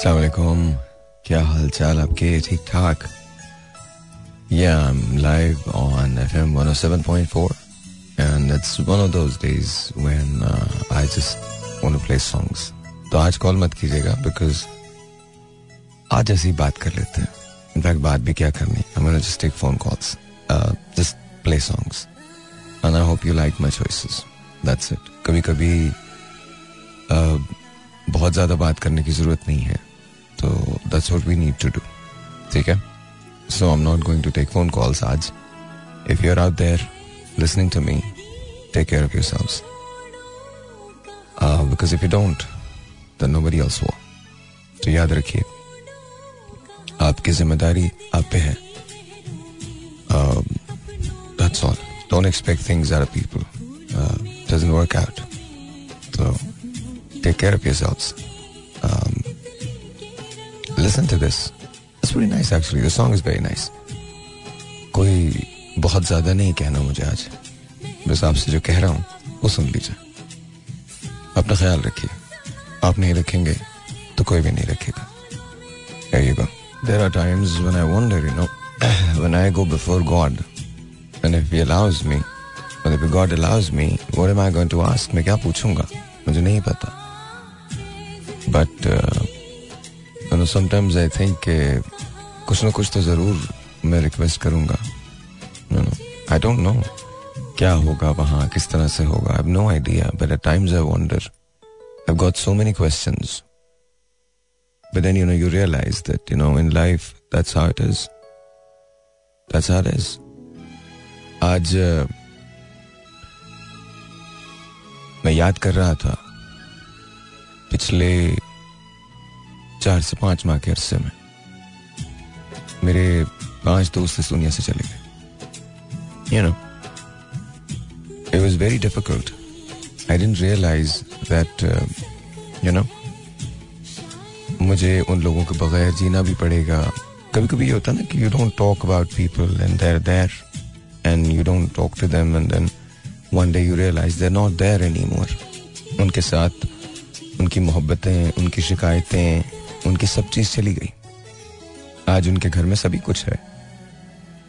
अस्सलाम क्या हाल चाल आपके ठीक ठाक Yeah, I'm live on FM 107.4 and it's one of those days when uh, I just want to play songs. तो आज कॉल मत कीजिएगा बिकॉज़ आज ऐसी बात कर लेते हैं इनफैक्ट बात भी क्या करनी gonna just take phone calls. Uh, just play songs. And I hope you like my choices. That's it. कभी कभी uh, बहुत ज़्यादा बात करने की ज़रूरत नहीं है तो that's what we need to do ठीक है so I am not going to take phone calls आज if you are out there listening to me take care of yourselves because if you don't then nobody else वो तो याद रखिए आपकी जिम्मेदारी आप पे है that's all don't expect things are people doesn't work out तो take care of yourselves. Um, listen to this. It's pretty nice actually. The song is very nice. कोई बहुत ज़्यादा नहीं कहना मुझे आज बस आपसे जो कह रहा हूँ वो सुन लीजिए अपना ख्याल रखिए आप नहीं रखेंगे तो कोई भी नहीं रखेगा There you go. There are times when I wonder, you know, when I go before God, and if He allows me, or if God allows me, what am I going to ask? मैं क्या पूछूँगा मुझे नहीं पता but you know sometimes I think कुछ ना कुछ तो ज़रूर मैं रिक्वेस्ट करूँगा। You know I don't know क्या होगा वहाँ किस तरह से होगा। I no idea but at times I wonder I got so many questions But then you know you realize that you know in life that's how it is. That's how it is. आज uh, मैं याद कर रहा था। पिछले चार से पाँच माह के अरसे में। मेरे पाँच दोस्त इस दुनिया से चले गए। You know it was very difficult I didn't realise that you know मुझे उन लोगों के बगैर जीना भी पड़ेगा। कभी कभी ये होता ना कि you don't talk about people and there there and you don't talk to them and then one day you realise they're not there any more उनके साथ उनकी मोहब्बतें, उनकी शिकायतें उनकी सब चीज़ चली गई। आज उनके घर में सभी कुछ है।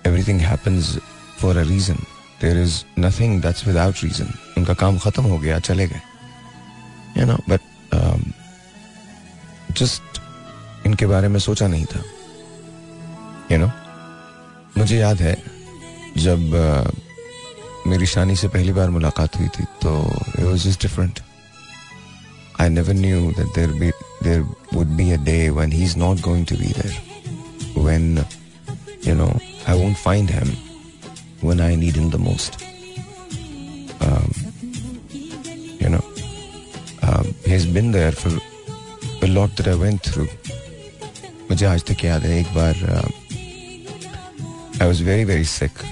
Everything happens for a reason there is nothing that's without reason उनका काम खत्म हो गया चले गए। यू नो बट जस्ट इनके बारे में सोचा नहीं था। You you know know? मुझे याद है जब uh, मेरी शानी से पहली बार मुलाकात हुई थी तो it was just different I never knew that there be be a day when he's not going to be there. When you know I won't find him when I need him the most. Um, you know, um, he's been there for a lot that I went through. मुझे आज तक याद है एक बार I was very very sick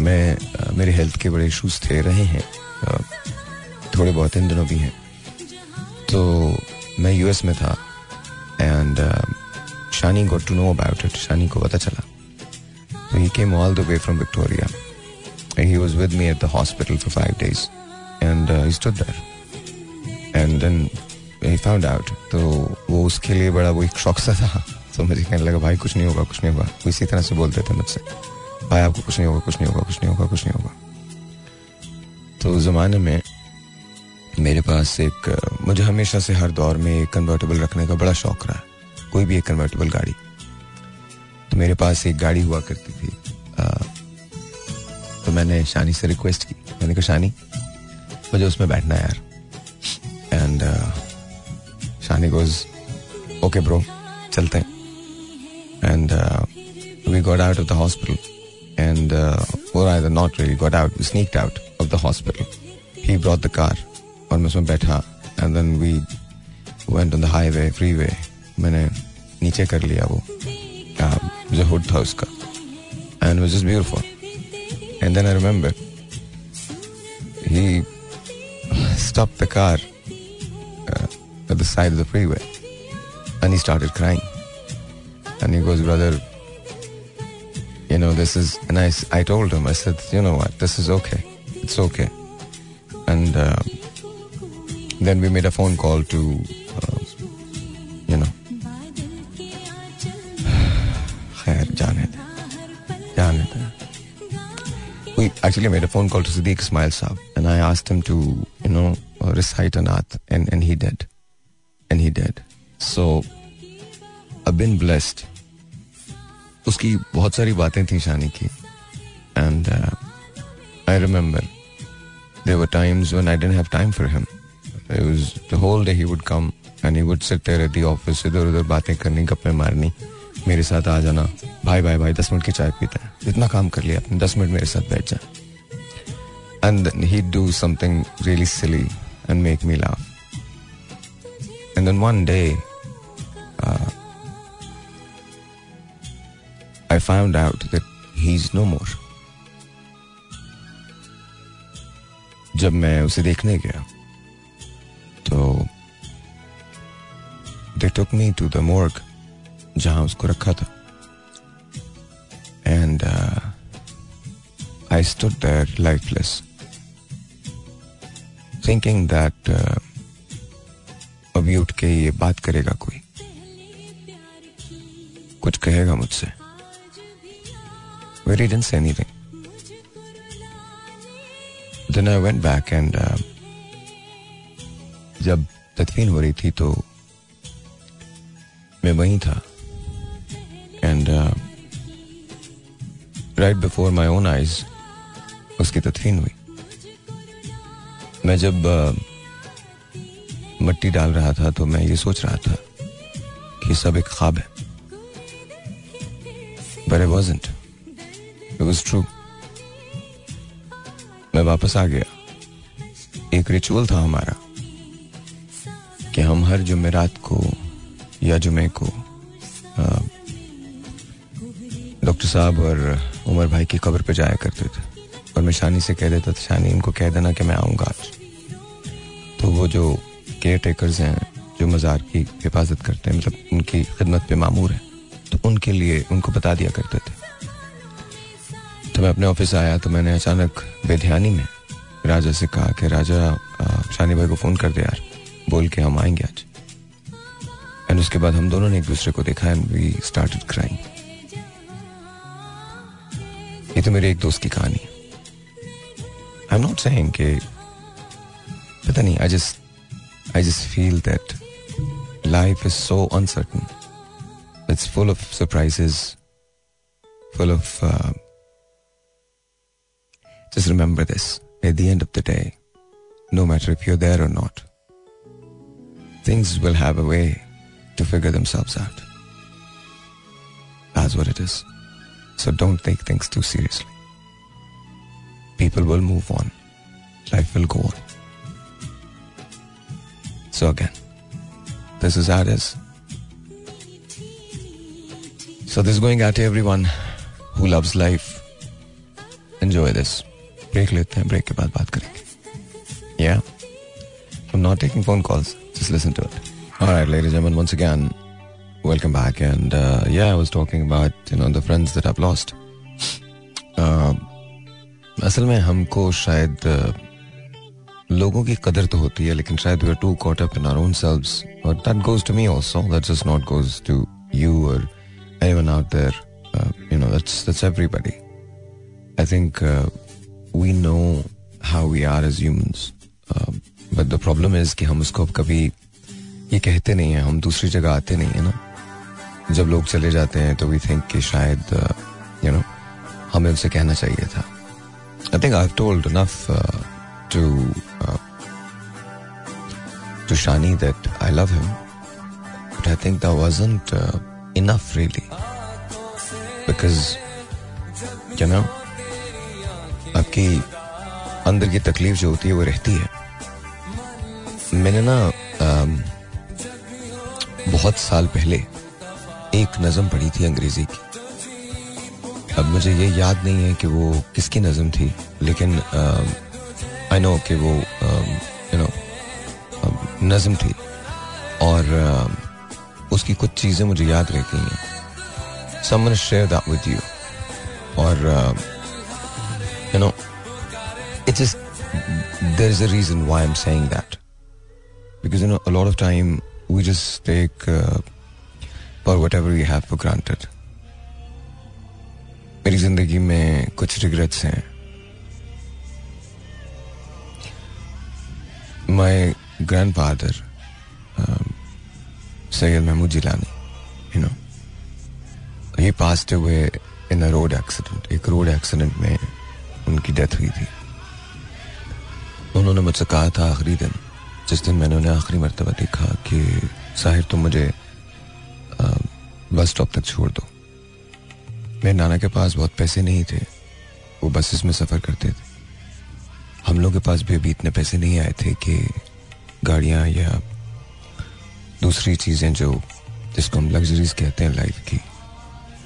मैं uh, मेरे health के बड़े इशूज थे रहे हैं uh, थोड़े बहुत इन दिनों भी हैं तो मैं यूएस में था and Shani got to know about it Shani को पता चला। तो he came all the way from Victoria he was with me at the hospital for five days and he stood there and then he found out तो वो उसके लिए बड़ा वो एक शौक सा था। तो मुझे कहने लगा, भाई, कुछ नहीं होगा, कुछ नहीं होगा। वो इसी तरह से बोलते थे मुझसे। भाई, आपको कुछ नहीं होगा, कुछ नहीं होगा, कुछ नहीं होगा, कुछ नहीं होगा। तो उस जमाने में मेरे पास एक मुझे हमेशा से हर दौर में एक कन्वर्टेबल रखने का बड़ा शौक रहा। कोई भी एक कन्वर्टेबल गाड़ी। तो मेरे पास एक गाड़ी हुआ करती थी। आ, तो मैंने शानी से रिक्वेस्ट की। मैंने कहा शानी मुझे उसमें बैठना यार। And Shani goes okay bro चलते हैं. And we got out of the hospital and not really got out we sneaked out of the hospital he brought the car और मैं उसमें बैठा and then we went on the highway freeway मैंने नीचे कर लिया वो जो हुड था उसका and was just beautiful and then I remember he stopped the car uh, at the side of the freeway and he started crying and he goes brother you know this is and I, I told him I said you know what this is okay it's okay and uh, then we made a phone call to, uh, you know. जाने जाने we actually made a phone call to Siddiq Ismail Saab and I asked him to you know uh, recite an art and and he did. And he did. So I've been blessed. उसकी बहुत सारी बातें थी शानी की I remember there were times when I didn't have time for him. The whole day he would come and he would sit there at इधर उधर बातें करनी, गप्पे मारनी, मेरे साथ आ जाना, भाई भाई भाई, दस मिनट की चाय पीते हैं। इतना काम कर लिया आपने दस मिनट मेरे साथ बैठ जा and he do something really silly and make me laugh and then one day I found out that he's no more. जब मैं उसे देखने गया तो they took me to the morgue जहाँ उसको रखा था। And I stood there lifeless thinking that अभी उठ के ये बात करेगा कोई। कुछ कहेगा मुझसे। Very say anything. Then I went back and uh, जब तदफीन हो रही थी तो मैं वहीं था। And right before my own eyes उसकी तदफीन हुई। मैं जब uh, मट्टी डाल रहा था तो मैं ये सोच रहा था कि सब एक ख्वाब है। But I wasn't It was true. मैं वापस आ गया। एक रिचुअल था हमारा। कि हम हर जुमेरात को या जुमे को डॉक्टर साहब और उमर भाई की कब्र पे जाया करते थे। और मैं शानी से कह देता था, शानी, इनको कह देना कि मैं आऊँगा आज। तो वो जो केयर टेकर्स हैं, जो मज़ार की हिफाजत करते हैं मतलब उनकी खिदमत पे मामूर हैं तो उनके लिए उनको बता दिया करते थे। तो मैं अपने ऑफ़िस आया तो मैंने अचानक बेध्यानी में राजा से कहा कि, राजा शानी भाई को फ़ोन कर दे यार। बोल के हम आएँगे आज। एंड उसके बाद हम दोनों ने एक दूसरे को देखा एंड वी स्टार्टेड क्राइंग ये तो मेरे एक दोस्त की कहानी आई एम नॉट कि पता नहीं I just I just feel that life is so uncertain it's full of surprises full of Just remember this at the end of the day, no matter if you're there or not, things will have a way to figure themselves out. That's what it is. So don't take things too seriously. People will move on, life will go on. So, again, this is how it is. So, this is going out to everyone who loves life. Enjoy this. Break लेते हैं break के बाद बात करेंगे या I'm not taking phone calls. Just listen to it. All right, ladies and gentlemen, once again, welcome back. And uh, yeah, I was talking about you know the friends that I've lost. Uh, असल में हमको शायद uh, लोगों की कदर तो होती है लेकिन शायद we are too caught up in our own selves और that goes to me also that just not goes to you और anyone out there you know that's that's everybody I think we know how we are as humans. Uh, the the is कि हम उसको अब कभी ये कहते नहीं हैं हम दूसरी जगह आते नहीं है ना। जब लोग चले जाते हैं तो वी थिंक कि शायद यू नो हमें उनसे कहना चाहिए था। I think I told enough to Shani that I love him, but I think that wasn't uh, enough really. Because, you know, आपकी अंदर की तकलीफ़ जो होती है वो रहती है। मैंने ना बहुत साल पहले एक नज़म पढ़ी थी अंग्रेज़ी की। अब मुझे ये याद नहीं है कि वो किसकी नज़म थी लेकिन आई नो कि वो यू नो नज़म थी। और उसकी कुछ चीज़ें मुझे याद रह गई हैं। Someone share that with you और you know, is just there's a reason why I'm saying that. Because you know a lot of time we just take uh, for whatever we have मेरी ज़िंदगी में कुछ regrets हैं। My grandfather Syed Mahmood Jilani you know ये passed हुए in a road accident एक road accident में उनकी डेथ हुई थी। उन्होंने मुझसे कहा था आखिरी दिन जिस दिन मैंने उन्हें आखिरी मरतबा देखा कि साहिर तुम मुझे बस स्टॉप तक छोड़ दो। मेरे नाना के पास बहुत पैसे नहीं थे। वो बसेस में सफ़र करते थे। हम लोग के पास भी अभी इतने पैसे नहीं आए थे कि गाड़ियाँ या दूसरी चीज़ें जो जिसको हम लग्जरीज कहते हैं लाइफ की,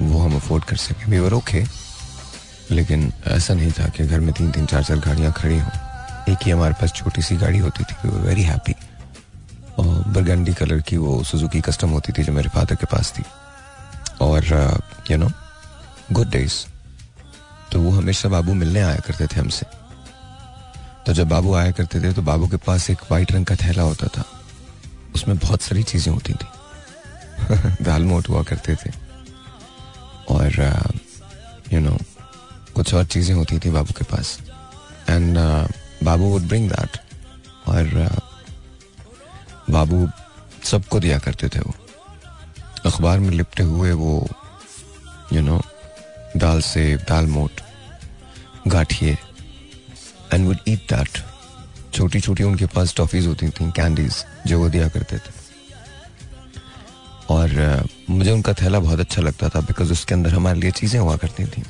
वो हम अफोर्ड कर सकें। वी वर ओके लेकिन ऐसा नहीं था कि घर में तीन तीन चार चार गाड़ियाँ खड़ी हों। एक ही हमारे पास छोटी सी गाड़ी होती थी वेरी हैप्पी और बरगंडी कलर की वो सुजुकी कस्टम होती थी जो मेरे फादर के पास थी। और यू नो गुड डेज़ तो वो हमेशा बाबू मिलने आया करते थे हमसे। तो जब बाबू आया करते थे तो बाबू के पास एक वाइट रंग का थैला होता था। उसमें बहुत सारी चीज़ें होती थी। दाल मोट हुआ करते थे। और यू uh, नो कुछ और चीज़ें होती थी बाबू के पास। And Babu would bring that और uh, बाबू सबको दिया करते थे वो। अखबार में लिपटे हुए वो यू नो दाल से दाल मोट गाठिए एंड वुड ईट दैट छोटी छोटी उनके पास टॉफीज होती थी कैंडीज जो वो दिया करते थे। और मुझे उनका थैला बहुत अच्छा लगता था बिकॉज़ उसके अंदर हमारे लिए चीज़ें हुआ करती थी।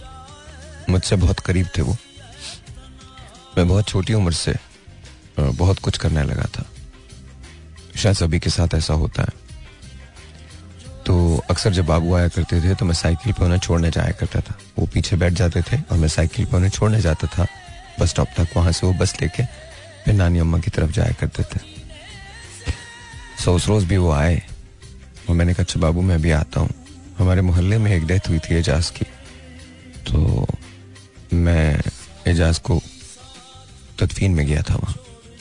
मुझसे बहुत करीब थे वो। मैं बहुत छोटी उम्र से बहुत कुछ करने लगा था। शायद सभी के साथ ऐसा होता है। तो अक्सर जब बाबू आया करते थे तो मैं साइकिल पर उन्हें छोड़ने जाया करता था। वो पीछे बैठ जाते थे और मैं साइकिल पर उन्हें छोड़ने जाता था। बस स्टॉप तक वहाँ से वो बस लेके फिर नानी अम्मा की तरफ़ जाया करते थे। सो उस रोज भी वो आए और मैंने कहा अच्छा बाबू, मैं भी आता हूँ। हमारे मोहल्ले में एक डेथ हुई थी एजाज की। तो मैं एजाज को तदफीन में गया था वहाँ।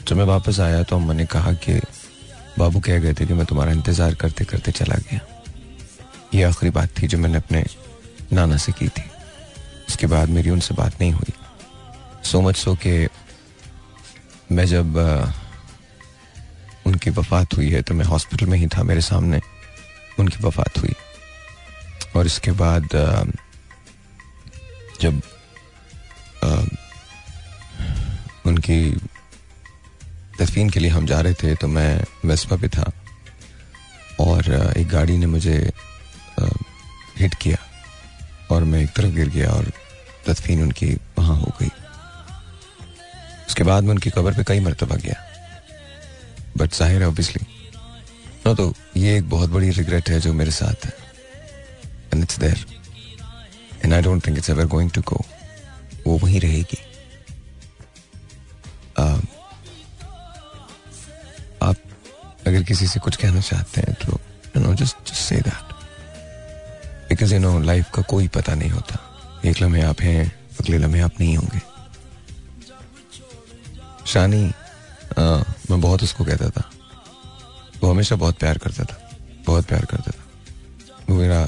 जब मैं वापस आया तो अम्मा ने कहा कि बाबू कह गए थे कि मैं तुम्हारा इंतज़ार करते करते चला गया। ये आखिरी बात थी जो मैंने अपने नाना से की थी। उसके बाद मेरी उनसे बात नहीं हुई। सो मच सो कि मैं जब आ, उनकी वफात हुई है तो मैं हॉस्पिटल में ही था मेरे सामने उनकी वफात हुई। और इसके बाद जब उनकी तदफीन के लिए हम जा रहे थे तो मैं वेस्पा पे था और एक गाड़ी ने मुझे हिट किया और मैं एक तरफ़ गिर गया और तदफीन उनकी वहाँ हो गई। उसके बाद मैं उनकी कबर पे कई मरतबा गया। बट ज़ाहिर है ऑब्वियसली नो तो ये एक बहुत बड़ी रिग्रेट है जो मेरे साथ है। And it's there and I don't think it's ever going to go वो वहीं रहेगी। किसी से कुछ कहना चाहते हैं तो you know just just say that because you know life का कोई पता नहीं होता। एक लम्हे आप हैं अगले लम्हे आप नहीं होंगे। शानी आ, मैं बहुत उसको कहता था। वो हमेशा बहुत प्यार करता था। बहुत प्यार करता था। वो मेरा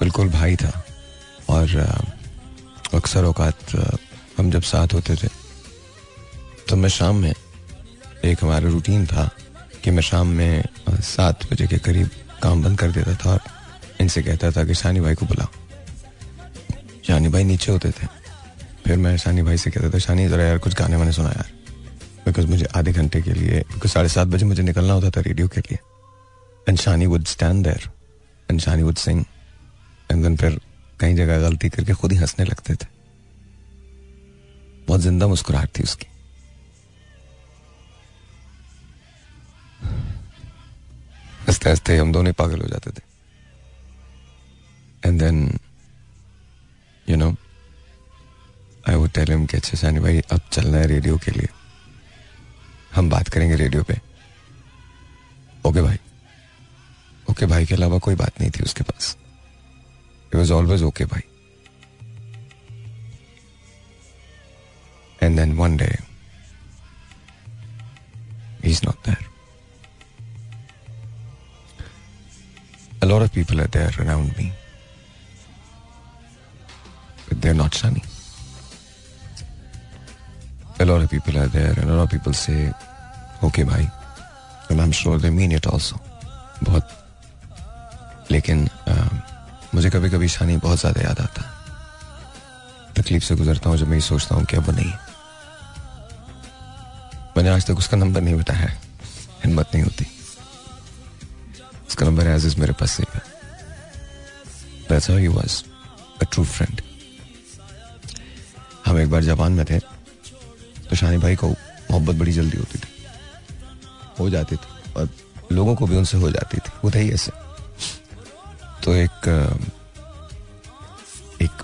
बिल्कुल भाई था। और अक्सर औकात हम जब साथ होते थे तो मैं शाम में एक हमारा रूटीन था कि मैं शाम में सात बजे के करीब काम बंद कर देता था और इनसे कहता था कि शानी भाई को बुलाओ शानी भाई नीचे होते थे। फिर मैं शानी भाई से कहता था शानी जरा यार कुछ गाने वाने सुना यार। बिकॉज़ मुझे आधे घंटे के लिए बिकॉज़ साढ़े सात बजे मुझे निकलना होता था रेडियो के लिए। And Shani would stand there and Shani would sing and then फिर कई जगह गलती करके खुद ही हंसने लगते थे। बहुत ज़िंदा मुस्कुराहट थी उसकी। हँसते हँसते हम दोनों पागल हो जाते थे। And then you know I वो टेल हिम कि अच्छा शानी भाई, अब चलना है रेडियो के लिए। हम बात करेंगे रेडियो पे। ओके भाई। ओके भाई के अलावा कोई बात नहीं थी उसके पास। इट वॉज़ ऑलवेज ओके भाई। And then one day is not there. A lot of people are there around me, but they're not sunny. A lot of people are there, and a lot of people say, okay भाई and I am sure they mean it बहुत. लेकिन uh, मुझे कभी कभी शानी बहुत ज़्यादा याद आता तकलीफ़ से गुजरता हूँ जब मैं ये सोचता हूँ कि अब वो नहीं मैंने आज तक उसका नंबर नहीं बताया हिम्मत नहीं होती। उसका नंबर एज इज़ मेरे पास सेव है That's how he was. A true friend. हम एक बार जापान में थे तो शानी भाई को मोहब्बत बड़ी जल्दी होती थी। हो जाती थी, और लोगों को भी उनसे हो जाती थी। वो ही ऐसे। तो एक एक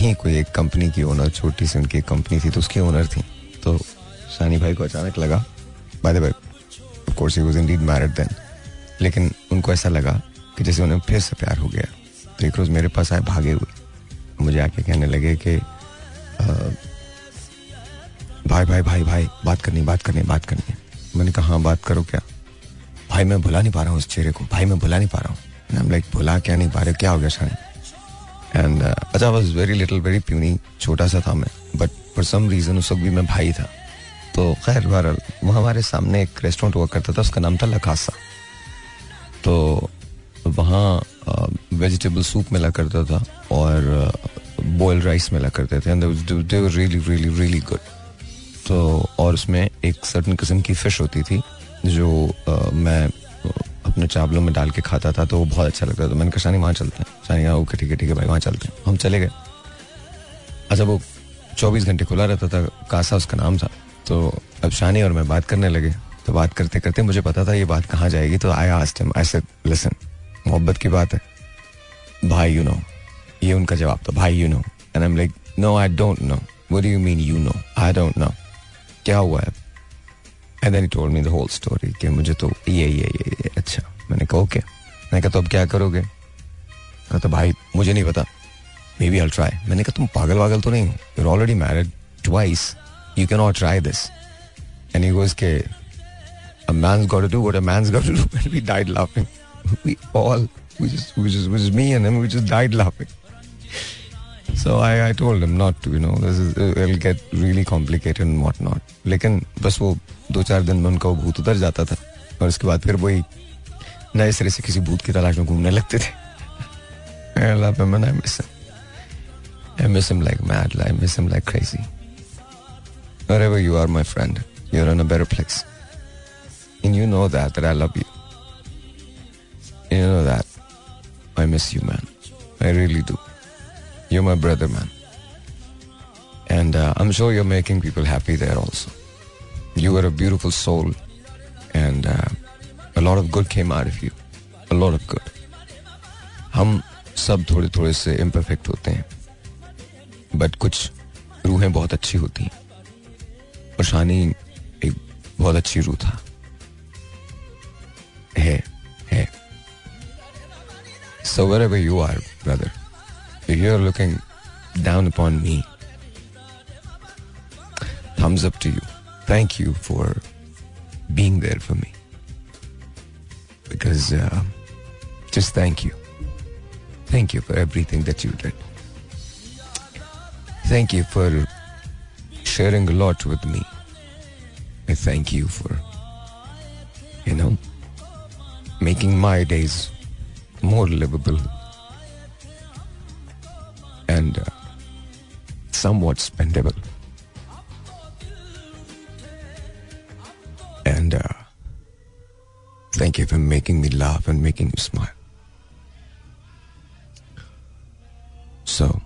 थी कोई एक कंपनी की ओनर छोटी सी उनकी कंपनी थी तो उसकी ओनर थी। तो शानी भाई को अचानक लगा by the way of course he was indeed married then लेकिन उनको ऐसा लगा कि जैसे उन्हें फिर से प्यार हो गया। तो एक रोज मेरे पास आए भागे हुए। मुझे आके कहने लगे कि भाई भाई भाई भाई, बात करनी बात करनी बात करनी। मैंने कहा हाँ बात करो क्या? भाई, मैं भुला नहीं पा रहा हूँ उस चेहरे को। भाई, मैं भुला नहीं पा रहा हूँ। लाइक भुला क्या नहीं पा रहे क्या हो गया शायद? एंड अच्छा was very little very puny छोटा सा था मैं। बट फॉर सम रीजन उस वक्त भी मैं भाई था। तो खैर, बहरहाल वो हमारे सामने एक रेस्टोरेंट हुआ करता था, उसका नाम था लखासा। वहाँ वेजिटेबल सूप मिला करता था और बॉयल राइस मिला करते थे रियली रियली रियली गुड तो और उसमें एक सर्टन किस्म की फ़िश होती थी जो मैं अपने चावलों में डाल के खाता था तो वो बहुत अच्छा लगता था। मैंने कहा, शानी, वहाँ चलते हैं। शानी कहा ओके, ठीक है ठीक है भाई, वहाँ चलते हैं। हम चले गए। अच्छा वो चौबीस घंटे खुला रहता था, कासा उसका नाम था। तो अब शानी और मैं बात करने लगे। तो बात करते करते मुझे पता था ये बात कहाँ जाएगी तो I asked him I said listen मोहब्बत की बात है। भाई यू नो ये उनका जवाब था। भाई you know and I am like no I don't know what do you mean you know I don't know क्या हुआ है? And then he told me the whole story कि मुझे तो ये ये ये, ये अच्छा। मैंने कहा ओके मैंने कहा तो अब क्या करोगे? कहा तो भाई मुझे नहीं पता। मे बी आई ट्राई मैंने कहा तुम पागल वागल तो नहीं हो? You already married twice you can not try this and he goes के a man's got to do what a man's got to do. And we died laughing. we all we just we just was me and him we just died laughing so I, I told him not to you know this is it'll get really complicated and what not लेकिन बस वो दो चार दिन में उनका वो भूत उतर जाता था और उसके बाद फिर वही नए सिरे से किसी भूत की तलाश में घूमने लगते थे I love him and I miss him. I miss him like mad. I miss him like crazy. Wherever you are, my friend, you're in a better place. And you know that, that I love you. You know that. I miss you, man. I really do. You're my brother, man. And uh, I'm sure you're making people happy there also. You were a beautiful soul. And uh, a lot of good came out of you. A lot of good. हम सब थोड़े थोड़े से imperfect होते हैं but कुछ रूहें बहुत अच्छी होती हैं और शानी एक बहुत अच्छी रूह था है है so wherever you are, brother, if you're looking down upon me, thumbs up to you. Thank you for being there for me. Because uh, just thank you. Thank you for everything that you did. Thank you for sharing a lot with me. I thank you for, you know, making my days more livable and uh, somewhat spendable. And uh, thank you for making me laugh and making me smile. So,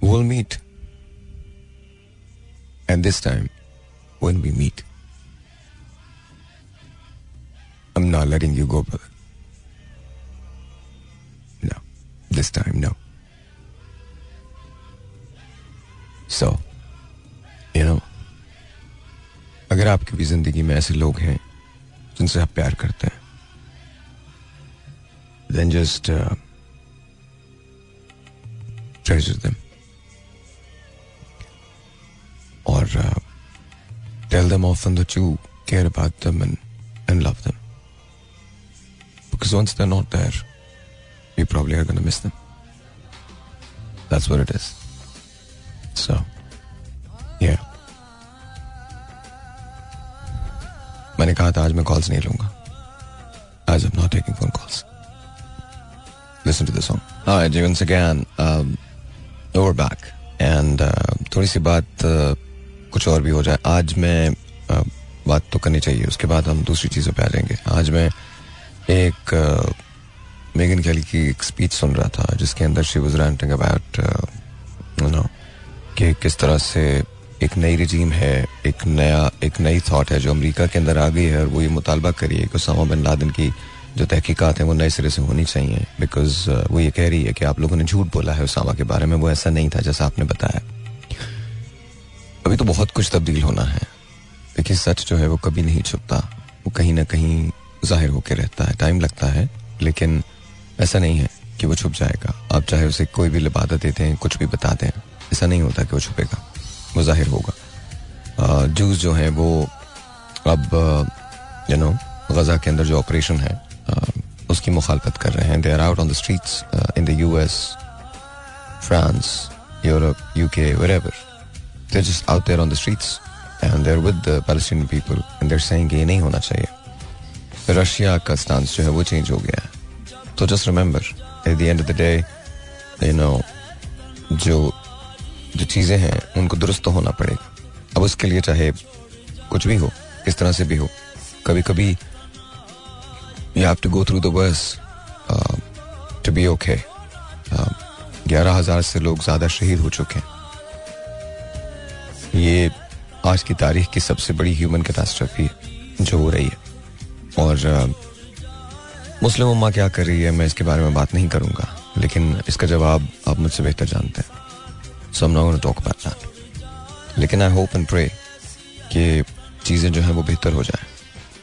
we'll meet. And this time, when we meet, I'm not letting you go, brother. This time, no. So, you know, अगर आपकी भी ज़िंदगी में ऐसे लोग हैं जिनसे आप प्यार करते हैं then just uh, treasure them or uh, tell them often that you care about them and, and love them because once they're not there you probably are going to miss them that's what it is so yeah मैंने कहा था आज मैं calls नहीं लूँगा आज phone calls. Listen to the song. Hi, once again, um, we're back. And uh, थोड़ी सी बात uh, कुछ और भी हो जाए आज मैं uh, बात तो करनी चाहिए उसके बाद हम दूसरी चीज़ों पे आ जाएँगे आज मैं एक मेगन कैली की एक स्पीच सुन रहा था जिसके अंदर she was ranting about you know कि किस तरह से एक नई रजीम है एक नया एक नई थाट है जो अमेरिका के अंदर आ गई है और वो ये मुतालबा करिए कि उसामा बिन लादेन की जो तहकीकात हैं वो नए सिरे से होनी चाहिए। बिकॉज़ uh, वो ये कह रही है कि आप लोगों ने झूठ बोला है उसामा के बारे में वो ऐसा नहीं था जैसा आपने बताया। अभी तो बहुत कुछ तब्दील होना है। देखिए सच जो है वो कभी नहीं छुपता। वो कहीं ना कहीं ज़ाहिर होकर रहता है। टाइम लगता है लेकिन ऐसा नहीं है कि वो छुप जाएगा। आप चाहे उसे कोई भी लिबादा देते हैं कुछ भी बताते हैं ऐसा नहीं होता कि वो छुपेगा। वो ज़ाहिर होगा। जूस जो है वो अब यू नो गजा के अंदर जो ऑपरेशन है उसकी मुखालफत कर रहे हैं। They are out on the streets in the U S France Europe U K wherever they just out there on the streets and they're with Palestine people and they're saying ये नहीं होना चाहिए। रशिया का stance जो है वो change हो गया है। तो just remember at the end of the day you know जो जो चीज़ें हैं, उनको दुरुस्त तो होना पड़ेगा। अब उसके लिए चाहे कुछ भी हो किस तरह से भी हो कभी कभी you have to go through the worst to be okay ग्यारह हज़ार से लोग ज़्यादा शहीद हो चुके हैं। ये आज की तारीख की सबसे बड़ी ह्यूमन कैटास्ट्रफी जो हो रही है। और मुस्लिम उम्मा क्या कर रही है? मैं इसके बारे में बात नहीं करूँगा। लेकिन इसका जवाब आप मुझसे बेहतर जानते हैं। सो I'm not going to talk लेकिन आई होप एंड प्रे कि चीज़ें जो हैं वो बेहतर हो जाए।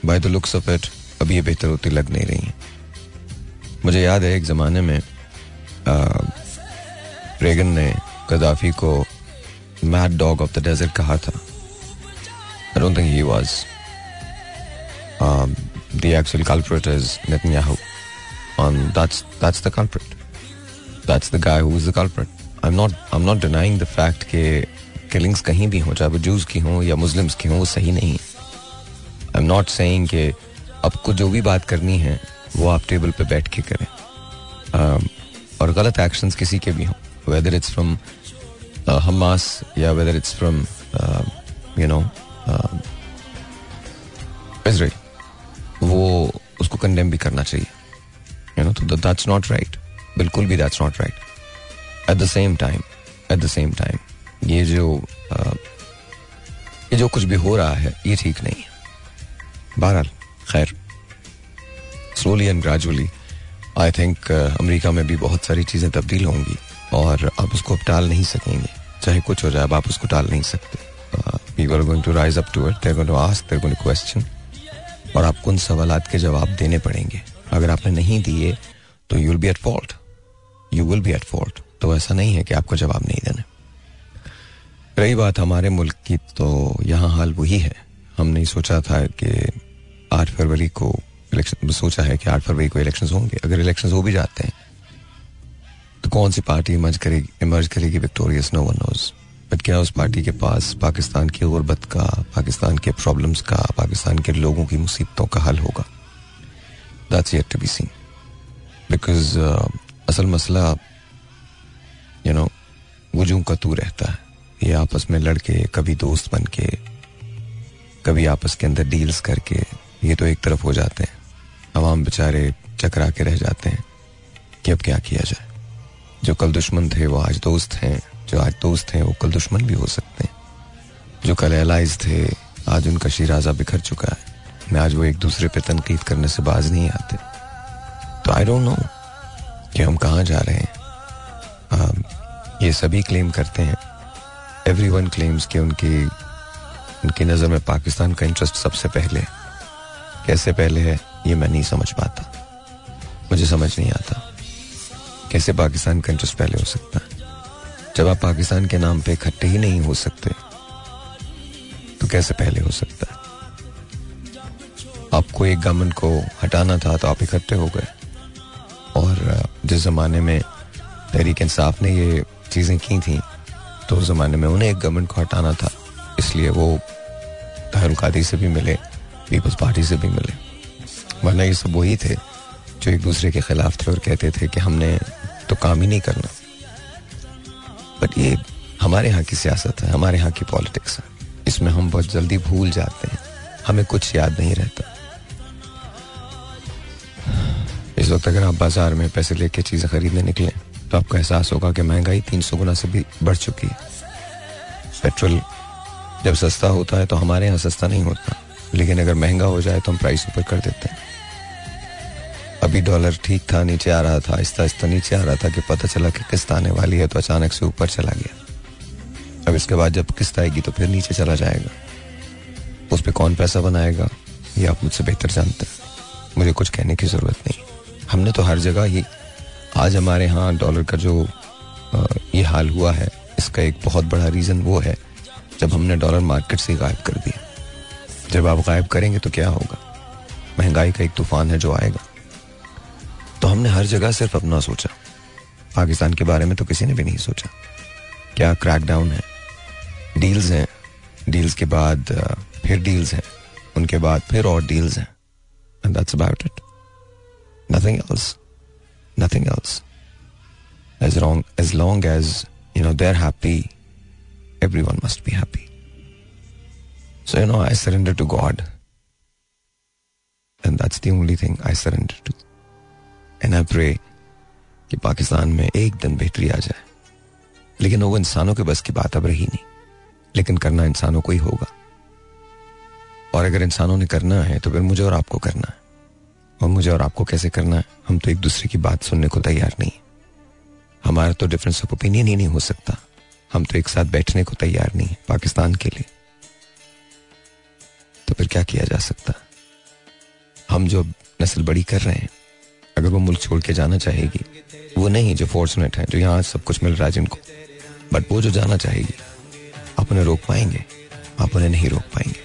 By the looks of it अभी ये बेहतर होती लग नहीं रही हैं। मुझे याद है एक ज़माने में रेगन ने गद्दाफी को mad dog of the desert कहा था। I don't think he was the actual culprit is Netanyahu. Um, that's that's the culprit. That's the guy who is the culprit. Not I am not denying the fact के killings कहीं भी हों चाहे वो juice की हों या Muslims की हों वो सही नहीं है आई एम नॉट सेइंग कि आपको जो भी बात करनी है वो आप टेबल पे बैठ के करें um, और गलत एक्शंस किसी के भी हों वेदर इट्स फ्रॉम हमास या whether it's from you know Israel वो उसको कंडेम भी करना चाहिए। यू नो तो दैट्स नॉट राइट बिल्कुल भी that's not right at the same time at the same time ये जो ये जो कुछ भी हो रहा है, ये ठीक नहीं है। बहरहाल, खैर slowly and gradually I think America में भी बहुत सारी चीज़ें तब्दील होंगी और आप उसको अब टाल नहीं सकेंगे। चाहे कुछ हो जाए आप उसको टाल नहीं सकते। People going to rise up to it they're going to ask they're going to question और आपको उन सवाल के जवाब देने पड़ेंगे। अगर आपने नहीं दिए तो you will be at fault you will be at fault तो ऐसा नहीं है कि आपको जवाब नहीं देना। रही बात हमारे मुल्क की तो यहाँ हाल वही है। हमने सोचा था कि आठ फरवरी को इलेक्शन सोचा है कि आठ फरवरी को इलेक्शन होंगे। अगर इलेक्शन हो भी जाते हैं तो कौन सी पार्टी इमर्ज करेगी इमर्ज करेगी victorious no one knows but क्या उस पार्टी के पास? पाकिस्तान की गुर्बत का पाकिस्तान के प्रॉब्लम्स का, पाकिस्तान के लोगों की मुसीबतों का हल होगा। That's yet to be seen because असल मसला यू नो वज़ू का तू रहता है। ये आपस में लड़के, कभी दोस्त बन के कभी आपस के अंदर डील्स करके, ये तो एक तरफ़ हो जाते हैं। आवाम बेचारे चकरा के रह जाते हैं कि अब क्या किया जाए। जो कल दुश्मन थे, वो आज दोस्त हैं। जो आज दोस्त हैं वो कल दुश्मन भी हो सकते हैं। जो कल एलाइज थे आज उनका शिराजा बिखर चुका है। मैं आज वो एक दूसरे पे तनकीद करने से बाज नहीं आते। तो आई डोंट नो कि हम कहाँ जा रहे हैं। Um, ये सभी क्लेम करते हैं। एवरी वन क्लेम्स कि उनकी उनकी नज़र में पाकिस्तान का इंटरेस्ट सबसे पहले है। कैसे पहले है ये मैं नहीं समझ पाता। मुझे समझ नहीं आता। कैसे पाकिस्तान का इंटरेस्ट पहले हो सकता है? जब आप पाकिस्तान के नाम पे इकट्ठे ही नहीं हो सकते तो कैसे पहले हो सकता है? आपको एक गवर्नमेंट को हटाना था तो आप इकट्ठे हो गए। और जिस जमाने में तहरीक इंसाफ ने ये चीज़ें की थी तो उस ज़माने में उन्हें एक गवर्नमेंट को हटाना था। इसलिए वो तहरुकादी से भी मिले, पीपल्स पार्टी से भी मिले। वरना ये सब वही थे जो एक दूसरे के खिलाफ थे और कहते थे कि हमने तो काम ही नहीं करना। बट ये हमारे यहाँ की सियासत है, हमारे यहाँ की पॉलिटिक्स है। इसमें हम बहुत जल्दी भूल जाते हैं। हमें कुछ याद नहीं रहता। इस वक्त अगर आप बाज़ार में पैसे लेके चीज़ें खरीदने निकले तो आपको एहसास होगा कि महँगाई तीन सौ गुना से भी बढ़ चुकी है। पेट्रोल जब सस्ता होता है तो हमारे यहाँ सस्ता नहीं होता। लेकिन अगर महँगा हो जाए तो हम प्राइस ऊपर कर देते हैं। अभी डॉलर ठीक था, नीचे आ रहा था, आहिस्ता आहिस्ता नीचे आ रहा था कि पता चला कि किस्त आने वाली है तो अचानक से ऊपर चला गया। अब इसके बाद जब किस्त आएगी तो फिर नीचे चला जाएगा। उस पर कौन पैसा बनाएगा, ये आप मुझसे बेहतर जानते हैं। मुझे कुछ कहने की ज़रूरत नहीं। हमने तो हर जगह ही आज हमारे यहाँ डॉलर का जो ये हाल हुआ है, इसका एक बहुत बड़ा रीज़न वो है, जब हमने डॉलर मार्केट से गायब कर दिया। जब आप गायब करेंगे तो क्या होगा? महँगाई का एक तूफ़ान है जो आएगा। तो हमने हर जगह सिर्फ़ अपना सोचा। पाकिस्तान के बारे में तो किसी ने भी नहीं सोचा। क्या क्रैकडाउन है? डील्स हैं। डील्स के बाद फिर डील्स हैं। उनके बाद फिर और डील्स हैं। And that's about it nothing else nothing else as wrong as long as you know they're happy everyone must be happy so you know I surrender to God and that's the only thing I surrender to and i pray कि पाकिस्तान में एक दिन बेहतरी आ जाए। लेकिन वो इंसानों के बस की बात अब रही नहीं। लेकिन करना इंसानों को ही होगा। और अगर इंसानों ने करना है तो फिर मुझे और आपको करना है। और मुझे और आपको कैसे करना है, हम तो एक दूसरे की बात सुनने को तैयार नहीं हमारा तो डिफरेंस ऑफ़ ओपिनियन ही नहीं हो सकता। हम तो एक साथ बैठने को तैयार नहीं है, पाकिस्तान के लिए। तो फिर क्या किया जा सकता? हम जो नस्ल बड़ी कर रहे हैं अगर वो मुल्क छोड़ के जाना चाहेगी, वो नहीं जो फॉर्चुनेट है, जो यहाँ सब कुछ मिल रहा है जिनको। बट वो जो जाना चाहेगी, आप उन्हें रोक पाएँगे? आप उन्हें नहीं रोक पाएँगे।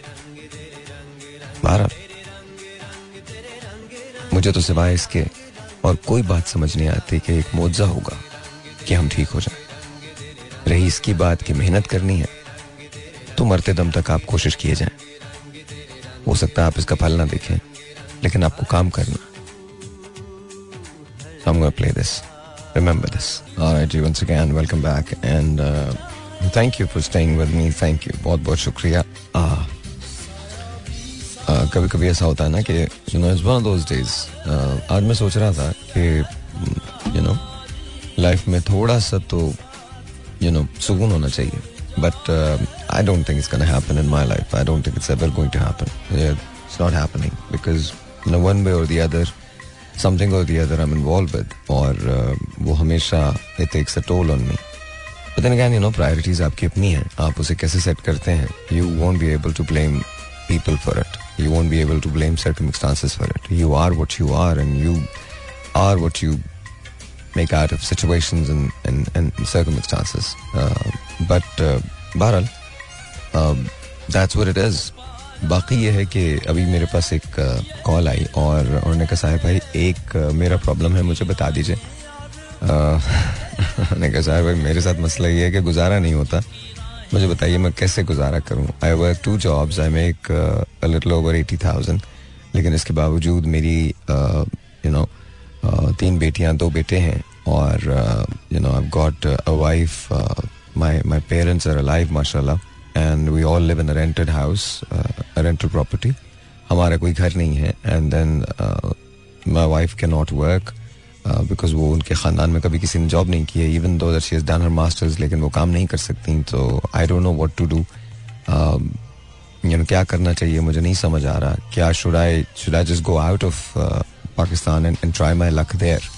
मुझे तो सिवाय इसके और कोई बात समझ नहीं आती कि एक मुआवजा होगा कि हम ठीक हो जाए। रही इसकी बात की मेहनत करनी है तो मरते दम तक आप कोशिश किए जाएँ। हो सकता है आप इसका फल ना देखें, लेकिन आपको काम करना I'm going to play this. Remember this. All right, ji, once again, welcome back. And uh, thank you for staying with me. Thank you. बहुत बहुत शुक्रिया. Uh, कभी कभी ऐसा होता है ना कि you know it's one of those days आज मैं सोच रहा था कि यू नो लाइफ में थोड़ा सा तो यू नो सुकून होना चाहिए but I don't think it's gonna happen in my life I don't think it's ever going to happen it's not happening because no one way और द अदर समथिंग और the other I am involved with और वो हमेशा it takes a toll on me but then again you know priorities आपकी अपनी हैं। आप उसे कैसे सेट करते हैं? You won't be able to blame people for it you won't be able to blame circumstances for it you are what you are and you are what you make situations and, and, and circumstances. Uh, but uh, बहरहाल that's what it is. बाकी ये है कि अभी मेरे पास एक call आई और उन्होंने कहा, साहब भाई, एक मेरा प्रॉब्लम है, मुझे बता दीजिए। उन्होंने कहा, साहब भाई, मेरे साथ मसला ये है कि गुजारा नहीं होता। मुझे बताइए, मैं कैसे गुजारा करूँ? I work two jobs I make little over eighty thousand लेकिन इसके बावजूद मेरी यू नो तीन बेटियाँ, दो बेटे हैं और you know I got a wife my my parents are alive माशाल्लाह। And we all live in rented house rental property हमारा कोई घर नहीं है and then my wife can not work because वो उनके ख़ानदान में कभी किसी ने जॉब नहीं की है even though that she is done her masters लेकिन वो काम नहीं कर सकती तो I don't know what to do क्या करना चाहिए, मुझे नहीं समझ आ रहा. क्या should I should I just go out of Pakistan and try my luck there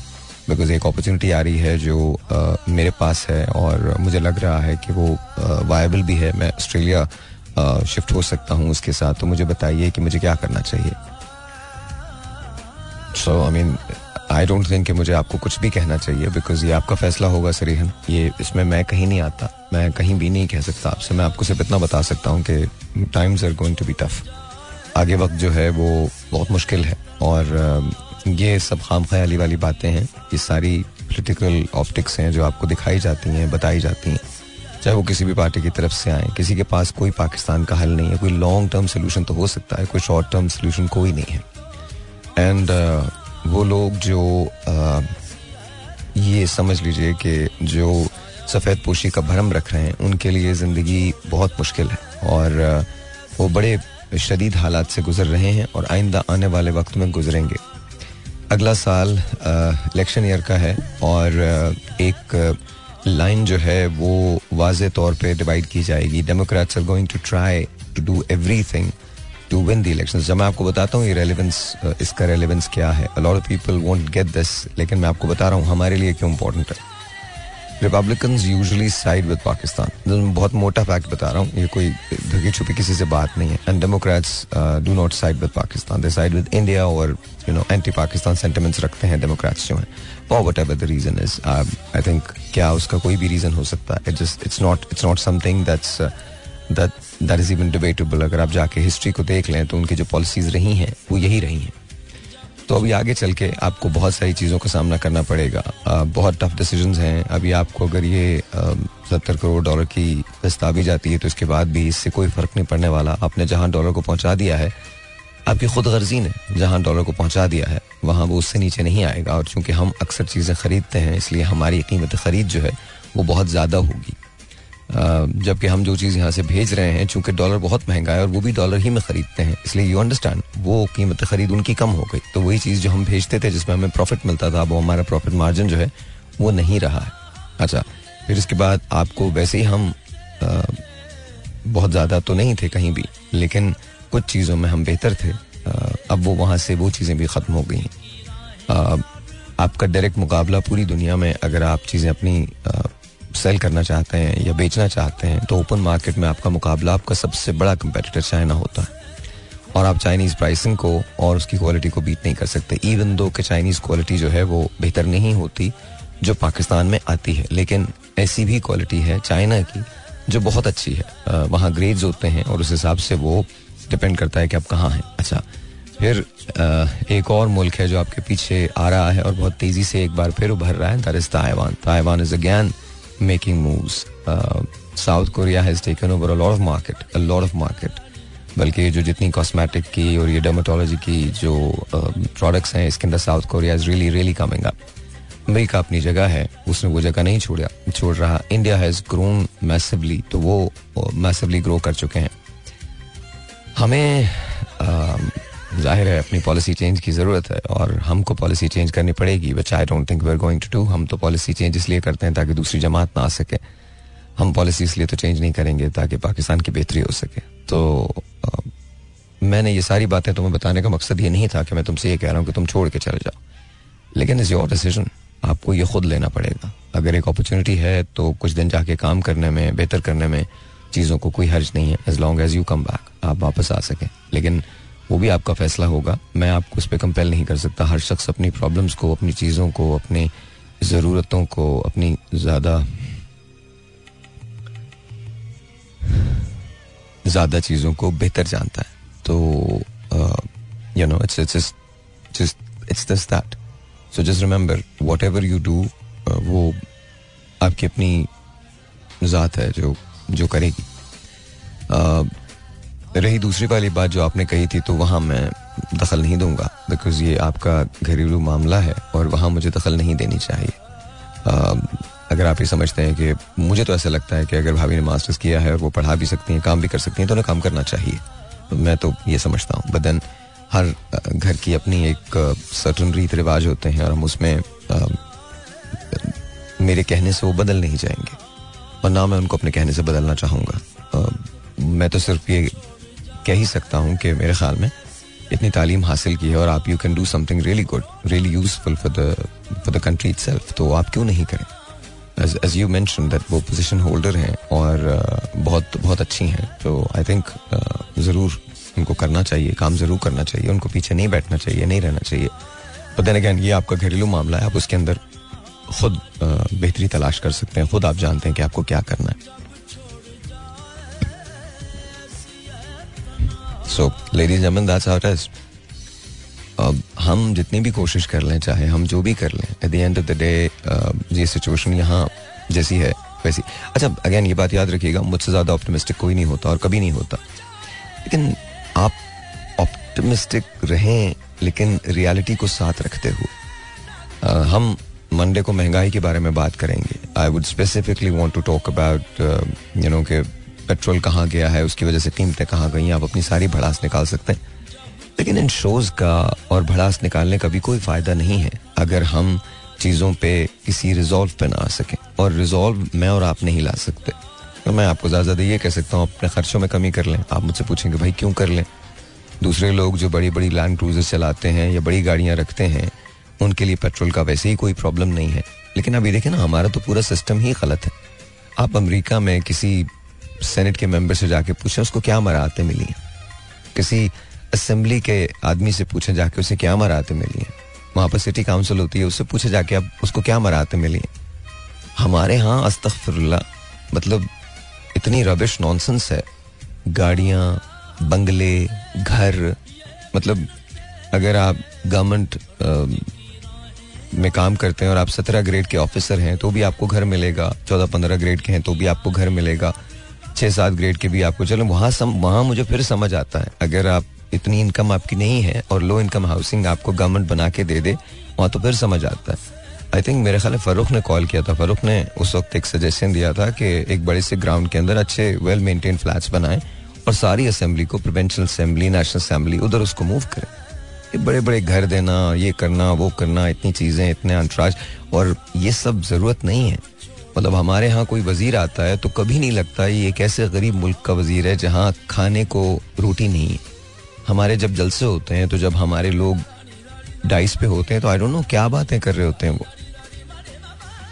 because एक अपॉर्चुनिटी आ रही है जो uh, मेरे पास है और मुझे लग रहा है कि वो वायबल भी है। मैं ऑस्ट्रेलिया शिफ्ट हो सकता हूँ उसके साथ। तो मुझे बताइए कि मुझे क्या करना चाहिए। So I mean I don't think कि मुझे आपको कुछ भी कहना चाहिए बिकॉज़ ये आपका फैसला होगा सरीहन। ये इसमें मैं कहीं नहीं आता। मैं कहीं भी नहीं कह सकता आपसे। मैं आपको सिर्फ़ इतना बता सकता हूँ कि times are going to be tough आगे वक्त जो है वो बहुत मुश्किल है और ये सब खाम ख्याली वाली बातें हैं। ये सारी पोलिटिकल ऑप्टिक्स हैं जो आपको दिखाई जाती हैं बताई जाती हैं। चाहे वो किसी भी पार्टी की तरफ़ से आए किसी के पास कोई पाकिस्तान का हल नहीं है कोई लॉन्ग टर्म सोल्यूशन तो हो सकता है कोई शॉर्ट टर्म सोल्यूशन कोई नहीं है। एंड uh, वो लोग जो uh, ये समझ लीजिए कि जो सफ़ेद पोशी का भरम रख रहे हैं उनके लिए ज़िंदगी बहुत मुश्किल है। और uh, वो बड़े शदीद हालात से गुजर रहे हैं और आइंदा आने वाले वक्त में गुजरेंगे। अगला साल इलेक्शन ईयर का है और एक लाइन जो है वो वाज तौर पे डिवाइड की जाएगी। Democrats are going to try to do everything to win the election जब मैं आपको बताता हूँ ये रेलिवेंस इसका रेलिवेंस क्या है। A lot of people won't get this लेकिन मैं आपको बता रहा हूँ हमारे लिए क्यों इंपॉर्टेंट है। Republican usually side with Pakistan बहुत मोटा फैक्ट बता रहा हूँ। ये कोई धगी छुपी किसी से बात नहीं है। And democrats do not side with Pakistan they side with India और you know anti Pakistan sentiments रखते हैं डेमोक्रेट्स जो हैं। For whatever the reason is I think क्या उसका कोई भी रीजन हो सकता है? Just it's not it's not something that's that that is even debatable अगर आप जाके हिस्ट्री को देख लें तो उनकी जो पॉलिसीज़ रही हैं, वो यही रही हैं। तो अभी आगे चल के आपको बहुत सारी चीज़ों का सामना करना पड़ेगा। बहुत टफ डिसीज़न हैं। अभी आपको अगर ये सत्तर करोड़ डॉलर की किस्त आ भी जाती है तो इसके बाद भी इससे कोई फ़र्क नहीं पड़ने वाला। आपने जहाँ डॉलर को पहुँचा दिया है, आपकी खुद गर्जी ने जहाँ डॉलर को पहुँचा दिया है, वहाँ वो उससे नीचे नहीं आएगा। और चूँकि हम अक्सर चीज़ें खरीदते हैं, इसलिए हमारी कीमत खरीद जो है, वो बहुत ज़्यादा होगी। जबकि हम जो चीज़ यहाँ से भेज रहे हैं चूँकि डॉलर बहुत महँगा है और वो भी डॉलर ही में खरीदते हैं इसलिए यू अंडरस्टैंड वो कीमत खरीद उनकी कम हो गई। तो वही चीज़ जो हम भेजते थे जिसमें हमें प्रॉफिट मिलता था वो हमारा प्रॉफिट मार्जिन जो है वो नहीं रहा है। अच्छा फिर इसके बाद आपको वैसे ही हम आ, बहुत ज़्यादा तो नहीं थे कहीं भी लेकिन कुछ चीज़ों में हम बेहतर थे। आ, अब वो वहाँ से वो चीज़ें भी ख़त्म हो गई आपका डायरेक्ट मुकाबला पूरी दुनिया में अगर आप चीज़ें अपनी सेल करना चाहते हैं या बेचना चाहते हैं तो ओपन मार्केट में आपका मुकाबला आपका सबसे बड़ा कंपेटिटर चाइना होता है। और आप चाइनीज़ प्राइसिंग को और उसकी क्वालिटी को बीट नहीं कर सकते। इवन दो कि चाइनीज़ क्वालिटी जो है वो बेहतर नहीं होती जो पाकिस्तान में आती है, लेकिन ऐसी भी क्वालिटी है चाइना की जो बहुत अच्छी है। वहाँ ग्रेड्स होते हैं और उस हिसाब से वो डिपेंड करता है कि आप कहाँ हैं। अच्छा फिर एक और मुल्क है जो आपके पीछे आ रहा है और बहुत तेज़ी से एक बार फिर उभर रहा है that is Taiwan Taiwan is again making moves. Uh, South Korea has taken over a lot of market, a lot of market. बल्कि जो जितनी कॉस्मेटिक की और ये डर्माटोलॉजी की जो प्रोडक्ट्स uh, हैं इसके अंदर South Korea is really really coming up America अपनी जगह है उसने वो जगह नहीं छोड़ा छोड़ रहा इंडिया हैज़ ग्रोन मैसिवली तो वो मैसिवली uh, ग्रो कर चुके हैं हमें uh, ज़ाहिर है अपनी पॉलिसी चेंज की ज़रूरत है और हमको पॉलिसी चेंज करनी पड़ेगी but I don't think we are going to do हम तो पॉलिसी चेंज इसलिए करते हैं ताकि दूसरी जमात ना आ सके। हम पॉलिसी इसलिए तो चेंज नहीं करेंगे ताकि पाकिस्तान की बेहतरी हो सके। तो आ, मैंने ये सारी बातें तुम्हें बताने का मकसद ये नहीं था कि मैं तुमसे ये कह रहा हूँ कि तुम छोड़ के चले जाओ। लेकिन इज़ योर डिसीज़न आपको ये खुद लेना पड़ेगा। अगर एक अपॉर्चुनिटी है तो कुछ दिन जाके काम करने में बेहतर करने में चीज़ों को कोई हर्ज नहीं है as long as you come back आप वापस आ सकें। लेकिन वो भी आपका फैसला होगा। मैं आपको उस पर कंपेल नहीं कर सकता। हर शख्स अपनी प्रॉब्लम्स को, अपनी चीज़ों को, अपनी ज़रूरतों को, अपनी ज़्यादा ज़्यादा चीज़ों को बेहतर जानता है। तो you know it's it's it's that so just remember whatever you do वो आपकी अपनी ज़ात है जो जो करेगी। रही दूसरी वाली बात जो आपने कही थी तो वहाँ मैं दखल नहीं दूँगा बिकॉज़ ये आपका घरेलू मामला है और वहाँ मुझे दखल नहीं देनी चाहिए। आ, अगर आप ये समझते हैं कि मुझे तो ऐसा लगता है कि अगर भाभी ने मास्टर्स किया है और वो पढ़ा भी सकती हैं काम भी कर सकती हैं तो उन्हें काम करना चाहिए। तो मैं तो ये समझता हूँ। बट देन हर घर की अपनी एक सर्टन रीत रिवाज होते हैं और हम उसमें आ, मेरे कहने से वो बदल नहीं जाएँगे। और ना मैं उनको अपने कहने से बदलना चाहूँगा। मैं तो सिर्फ़ ये कह ही सकता हूँ कि मेरे ख्याल में इतनी तालीम हासिल की है और आप you can do something really good really useful for the for the country itself तो आप क्यों नहीं करें? एज यू मैंशन दैट वो पोजिशन होल्डर हैं और uh, बहुत बहुत अच्छी हैं तो आई थिंक ज़रूर उनको करना चाहिए काम ज़रूर करना चाहिए उनको पीछे नहीं बैठना चाहिए नहीं रहना चाहिए। बट देन अगैन ये आपका घरेलू मामला है आप उसके अंदर खुद uh, बेहतरी तलाश कर सकते हैं खुद आप जानते हैं कि आपको क्या करना है। So ladies gentleman that's it is अब हम जितनी भी कोशिश कर लें, चाहे हम जो भी कर लें at the end of the day ये सिचुएशन यहाँ जैसी है, वैसी। अच्छा अगेन ये बात याद रखिएगा, मुझसे ज़्यादा ऑप्टिमिस्टिक कोई नहीं होता और कभी नहीं होता। लेकिन आप ऑप्टिमिस्टिक रहें, लेकिन रियलिटी को साथ रखते हुए। हम मंडे को महँगाई के बारे में बात करेंगे। I would specifically want to talk about you know के पेट्रोल कहाँ गया है, उसकी वजह से कीमतें कहाँ गई हैं आप अपनी सारी भड़ास निकाल सकते हैं। लेकिन इन शोज़ का और भड़ास निकालने का भी कोई फ़ायदा नहीं है, अगर हम चीज़ों पे किसी रिजॉल्व पे ना आ सकें। और रिजॉल्व मैं और आप नहीं ला सकते। तो मैं आपको ज़्यादा ज़्यादा ये कह सकता हूँ, अपने खर्चों में कमी कर लें। आप मुझसे पूछेंगे, भाई, क्यों कर लें? दूसरे लोग जो बड़ी बड़ी लैंड क्रूजर चलाते हैं या बड़ी गाड़ियाँ रखते हैं, उनके लिए पेट्रोल का वैसे ही कोई प्रॉब्लम नहीं है। लेकिन अभी देखें ना, हमारा तो पूरा सिस्टम ही गलत है। आप अमेरिका में किसी सेनेट के मेंबर से जाके पूछें, उसको क्या मराहतें मिली हैं? किसी असेंबली के आदमी से पूछें, जाके उसे क्या मराहतें मिली हैं? वहाँ पर सिटी काउंसिल होती है, उससे पूछे जाके अब उसको क्या मराहतें मिली हैं? हमारे यहाँ अस्तफरल्ला मतलब इतनी रबिश नॉनसेंस है। गाड़ियाँ, बंगले, घर मतलब अगर आप गवर्नमेंट में काम करते हैं और आप सत्रह ग्रेड के ऑफिसर हैं तो भी आपको घर मिलेगा, चौदह पंद्रह ग्रेड के हैं तो भी आपको घर मिलेगा। छः सात ग्रेड के भी आपको, चलो वहाँ सम, वहाँ मुझे फिर समझ आता है। अगर आप, इतनी इनकम आपकी नहीं है और लो इनकम हाउसिंग आपको गवर्नमेंट बना के दे दे, वहाँ तो फिर समझ आता है। आई थिंक मेरे ख्याल फरूख ने कॉल किया था। फरूख ने उस वक्त एक सजेशन दिया था कि एक बड़े से ग्राउंड के अंदर अच्छे वेल मेंटेन फ्लैट्स बनाएँ और सारी असेंबली को प्रोवेंशनल असेंबली नेशनल असेंबली उधर उसको मूव करें। ये बड़े बड़े घर देना, ये करना, वो करना, इतनी चीज़ें, इतने अंतराज और ये सब ज़रूरत नहीं है। मतलब हमारे यहाँ कोई वज़ीर आता है तो कभी नहीं लगता ये एक ऐसे गरीब मुल्क का वज़ीर है जहाँ खाने को रोटी नहीं है। हमारे जब जलसे होते हैं तो जब हमारे लोग डाइस पे होते हैं तो आई डोंट नो क्या बातें कर रहे होते हैं वो।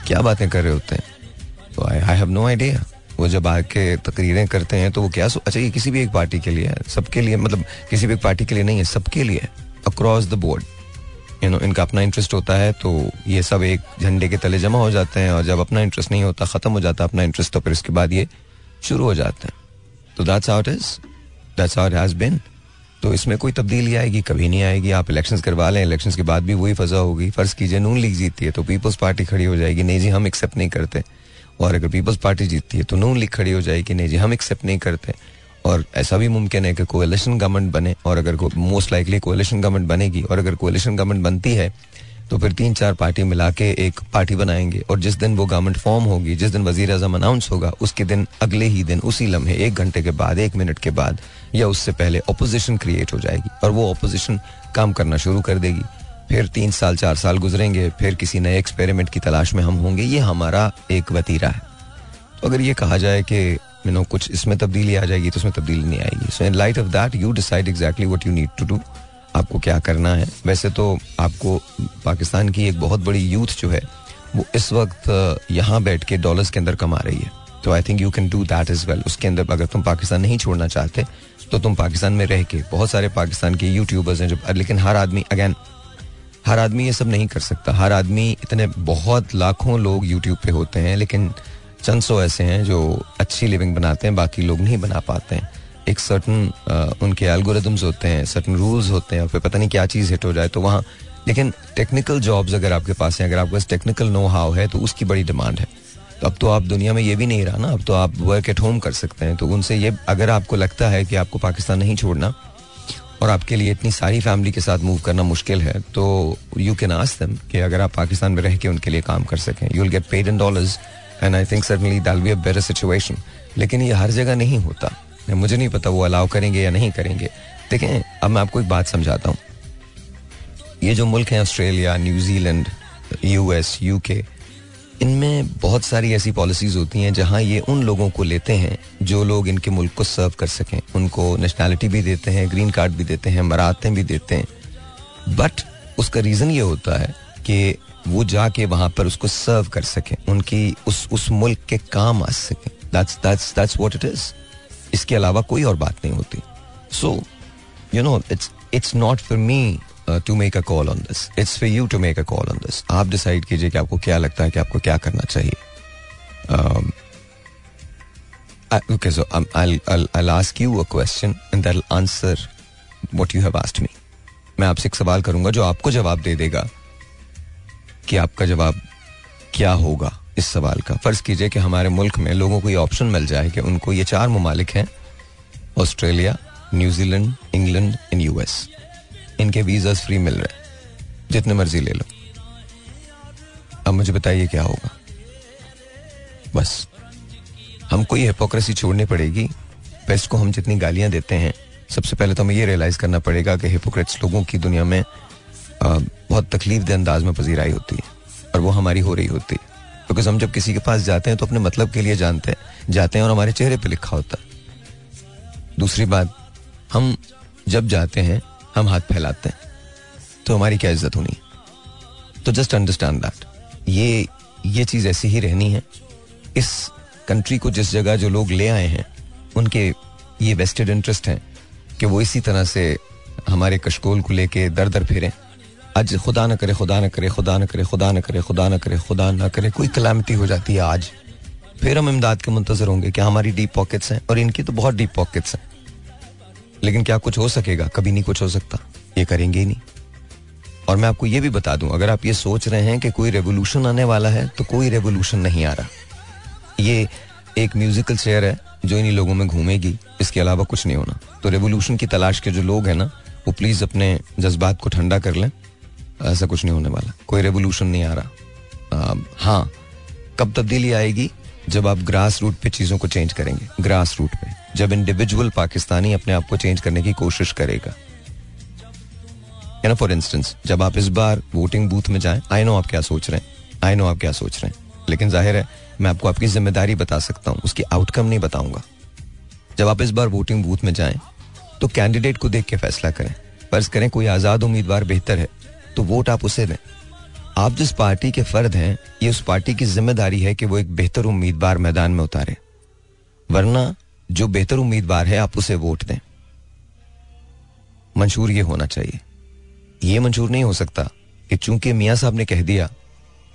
क्या बातें कर रहे होते हैं? तो I I have no idea वो जब आके तकरीरें करते हैं तो वो क्या अच्छा ये किसी भी एक पार्टी के लिए है, सबके लिए मतलब किसी भी एक पार्टी के लिए नहीं है, सबके लिए across the board you know इनका अपना इंटरेस्ट होता है तो ये सब एक झंडे के तले जमा हो जाते हैं और जब अपना इंटरेस्ट नहीं होता, खत्म हो जाता अपना इंटरेस्ट तो फिर इसके बाद ये शुरू हो जाते हैं। तो that's how it is that's how it has been तो इसमें कोई तब्दीली आएगी, कभी नहीं आएगी। आप इलेक्शन करवा लें इलेक्शन के बाद भी वही फजा होगी। फ़र्ज़ कीजिए नून लीग जीतती है तो पीपल्स पार्टी खड़ी हो जाएगी। नहीं जी, हम एक्सेप्ट नहीं करते। और अगर पीपल्स पार्टी जीतती है तो नून लीग खड़ी हो जाएगी। नहीं जी, हम एक्सेप्ट नहीं करते। और ऐसा भी मुमकिन है कि कोलिशन गवर्नमेंट बने और अगर मोस्ट लाइकली कोलिशन गवर्नमेंट बनेगी और अगर कोलिशन गवर्नमेंट बनती है तो फिर तीन चार पार्टी मिला के एक पार्टी बनाएँगे और जिस दिन वो गवर्नमेंट फॉर्म होगी, जिस दिन वज़ीर अजम अनाउंस होगा, उसके दिन अगले ही दिन, उसी लम्हे, एक घंटे के बाद, एक मिनट के बाद या उससे पहले अपोजिशन क्रिएट हो जाएगी और वो अपोजिशन काम करना शुरू कर देगी। फिर तीन साल, चार साल गुजरेंगे, फिर किसी नए एक्सपेरिमेंट की तलाश में हम होंगे, ये हमारा एक वतीरा है। तो अगर ये कहा जाए कि यू नो कुछ इसमें तब्दीली आ जाएगी तो उसमें तब्दीली नहीं आएगी। So in light of that you decide exactly what you need to do आपको क्या करना है? वैसे तो आपको पाकिस्तान की एक बहुत बड़ी यूथ जो है, वो इस वक्त यहाँ बैठ के डॉलर्स के अंदर कमा रही है। तो I think you can do that is well उसके अंदर अगर तुम पाकिस्तान नहीं छोड़ना चाहते तो तुम पाकिस्तान में रह के, बहुत सारे पाकिस्तान के यूट्यूबर्स हैं जो, लेकिन हर आदमी अगेन हर आदमी ये सब नहीं कर सकता। हर आदमी इतने बहुत लाखों लोग यूट्यूब पे होते हैं, लेकिन चंद सौ ऐसे हैं जो अच्छी लिविंग बनाते हैं, बाकी लोग नहीं बना पाते हैं। एक सर्टन उनके एल्गोरिदम्स होते हैं सर्टन रूल्स होते हैं और फिर पता नहीं क्या चीज़ हिट हो जाए तो वहाँ, लेकिन टेक्निकल जॉब्स अगर आपके पास हैं, अगर आपके पास टेक्निकल नो हाउ है तो उसकी बड़ी डिमांड है। तो अब तो आप दुनिया में ये भी नहीं रहा ना, अब तो आप वर्क एट होम कर सकते हैं तो उनसे ये, अगर आपको लगता है कि आपको पाकिस्तान नहीं छोड़ना, और आपके लिए इतनी सारी फैमिली के साथ मूव करना मुश्किल है तो यू कैन आस्क देम कि अगर आप पाकिस्तान में रह के उनके लिए काम कर सकें। You will get paid in dollars and I think certainly that'll be a better situation लेकिन ये हर जगह नहीं होता। मुझे नहीं पता वो अलाउ करेंगे या नहीं करेंगे। देखें, अब मैं आपको एक बात समझाता हूँ। ये जो मुल्क हैं ऑस्ट्रेलिया न्यूजीलैंड यूएस यूके इनमें बहुत सारी ऐसी पॉलिसीज़ होती हैं जहाँ ये उन लोगों को लेते हैं जो लोग इनके मुल्क को सर्व कर सकें। उनको नेशनैलिटी भी देते हैं ग्रीन कार्ड भी देते हैं मरातें भी देते हैं। बट उसका रीज़न ये होता है कि वो जाके वहाँ पर उसको सर्व कर सकें, उनकी उस उस मुल्क के काम आ सकें। That's that's that's what it is इसके अलावा कोई और बात नहीं होती। So you know it's it's not for me to make a call on this it's for you to make a call on this आप डिसाइड कीजिए कि आपको क्या लगता है कि आपको क्या करना चाहिए। And that'll answer what you have asked me. मैं आपसे एक सवाल करूँगा जो आपको जवाब दे देगा। कि आपका जवाब क्या होगा इस सवाल का। फ़र्ज़ कीजिए कि हमारे मुल्क में लोगों को ये ऑप्शन मिल जाए कि उनको ये चार ममालिक हैं, Australia, New Zealand, England and US. इनके वीज़ा फ्री मिल रहे जितने मर्ज़ी ले लो। अब मुझे बताइए क्या होगा? बस। हमको ये हिपोक्रेसी छोड़नी पड़ेगी। पेस्ट को हम जितनी गालियाँ देते हैं, सबसे पहले तो हमें ये रियलाइज़ करना पड़ेगा कि हिपोक्रेट्स लोगों की दुनिया में बहुत तकलीफ़ दे अंदाज में पजीराई होती है और वो हमारी हो रही होती है। बिकॉज़ हम जब किसी के पास जाते हैं तो अपने मतलब के लिए जानते हैं। जाते हैं और हमारे चेहरे पे लिखा होता है। दूसरी बात, हम जब जाते हैं, हम हाथ फैलाते हैं। तो हमारी क्या इज़्ज़त होनी? तो जस्ट अंडरस्टैंड दैट ये ये चीज़ ऐसी ही रहनी है। इस कंट्री को जिस जगह जो लोग ले आए हैं, उनके ये वेस्टेड इंटरेस्ट हैं कि वो इसी तरह से हमारे कशकोल को लेके दर दर फिरें। आज खुदा ना करे, खुदा ना करे, खुदा न करे, खुदा ना करे, खुदा न करे, खुदा ना करे। कोई कलामिटी हो जाती है आज। फिर हम इमदाद के मुंतजर होंगे क्या हमारी डीप पॉकेट्स हैं और इनकी तो बहुत डीप पॉकेट्स हैं। लेकिन क्या कुछ हो सकेगा? कभी नहीं कुछ हो सकता। ये करेंगे नहीं। और मैं आपको ये भी बता दूँ, अगर आप ये सोच रहे हैं कि कोई रेवोल्यूशन आने वाला है तो कोई रेवोल्यूशन नहीं आ रहा। ये एक म्यूजिकल शेयर है, जो इन्हीं लोगों में घूमेगी। इसके अलावा कुछ नहीं होना। तो रेवोल्यूशन की तलाश के जो लोग हैं ना, वो प्लीज़ अपने जज्बात को ठंडा कर लें। ऐसा कुछ नहीं होने वाला। कोई रेवोल्यूशन नहीं आ रहा। हाँ कब तब्दीली आएगी? जब आप ग्रास रूट पे चीज़ों को चेंज करेंगे। ग्रास रूट पे। जब इंडिविजुअल पाकिस्तानी अपने आप को चेंज करने की कोशिश करेगा। फॉर इंस्टेंस जब आप इस बार वोटिंग बूथ में जाएँ आई नो आप क्या सोच रहे हैं। आई नो आप क्या सोच रहे हैं। लेकिन ज़ाहिर है, मैं आपको आपकी ज़िम्मेदारी बता सकता हूँ। उसकी आउटकम नहीं बताऊँगा। जब आप इस बार वोटिंग बूथ में जाएँ तो कैंडिडेट को देख के फैसला करें। फ़र्ज़ करें कोई आज़ाद उम्मीदवार बेहतर है। तो वोट आप उसे दें। आप जिस पार्टी के फर्द हैं, ये उस पार्टी की ज़िम्मेदारी है कि वो एक बेहतर उम्मीदवार मैदान में उतारे। वरना जो बेहतर उम्मीदवार है, आप उसे वोट दें। मंशूर ये होना चाहिए। ये मंशूर नहीं हो सकता कि चूँकि मियाँ साहब ने कह दिया,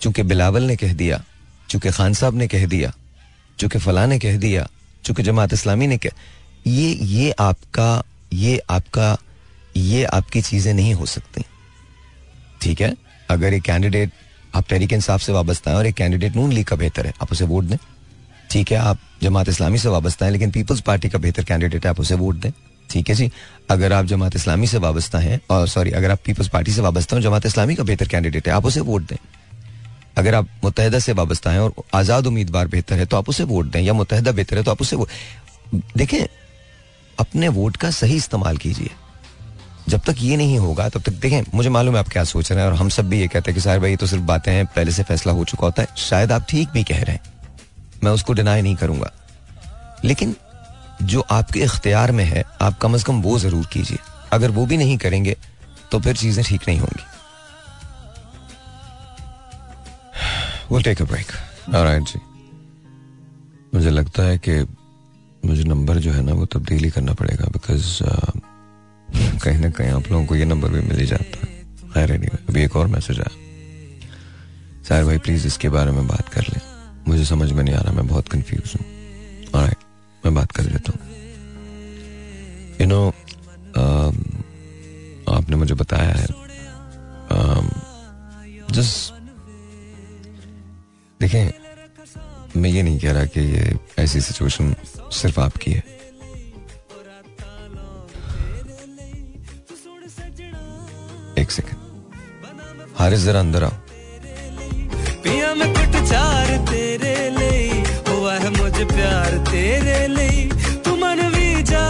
चूँकि बिलावल ने कह दिया, चूँकि खान साहब ने कह दिया, चूँकि फला ने कह दिया, चूँकि जमात इस्लामी ने कह ये ये आपका ये आपका, ये आपकी चीज़ें नहीं हो सकती। ठीक है, अगर एक कैंडिडेट आप तहरीक इंसाफ से वाबस्ता है और एक कैंडिडेट नून लीग का बेहतर है, आप उसे वोट दें। ठीक है, आप जमात इस्लामी से वाबस्ता है लेकिन पीपल्स पार्टी का बेहतर कैंडिडेट है, आप उसे वोट दें। ठीक है जी, अगर आप जमात इस्लामी से वाबस्ता हैं, और सॉरी अगर आप पीपल्स पार्टी से वाबस्ता हैं जमात इस्लामी का बेहतर कैंडिडेट है, आप उसे वोट दें। अगर आप मुतहदा से वाबस्ता हैं और आज़ाद उम्मीदवार बेहतर है तो आप उसे वोट दें, या मुतहदा बेहतर है तो आप उसे देखें, अपने वोट का सही इस्तेमाल कीजिए। जब तक ये नहीं होगा, तब तक देखें, मुझे मालूम है आप क्या सोच रहे हैं और हम सब भी ये कहते हैं कि साहब भाई तो सिर्फ़ बातें हैं, पहले से फैसला हो चुका होता है। शायद आप ठीक भी कह रहे हैं। मैं उसको डिनाई नहीं करूँगा। लेकिन जो आपके इख्तियार में है, आप कम अज कम वो ज़रूर कीजिए। अगर वो भी नहीं करेंगे तो फिर चीज़ें ठीक नहीं होंगी। We'll take a break. Alright जी। मुझे लगता है कि मुझे नंबर जो है ना, वो तब्दीली करना पड़ेगा बिकॉज़ कहीं ना कहीं आप लोगों को ये नंबर भी मिल ही जाता है। खैर नहीं अभी एक और मैसेज आया। सार भाई प्लीज़ इसके बारे में बात कर लें। मुझे समझ में नहीं आ रहा मैं बहुत कंफ्यूज हूँ। राइट मैं बात कर लेता हूँ। यू नो um, आपने मुझे बताया है जिस um, देखें मैं ये नहीं कह रहा कि ये ऐसी सिचुएशन सिर्फ़ आपकी है। एक सेकंड। हारिस जरा अंदर आओ। पिया मैं कुछ चार तेरे लिए हुआ है मुझे प्यार तेरे लिए तू मन भी जा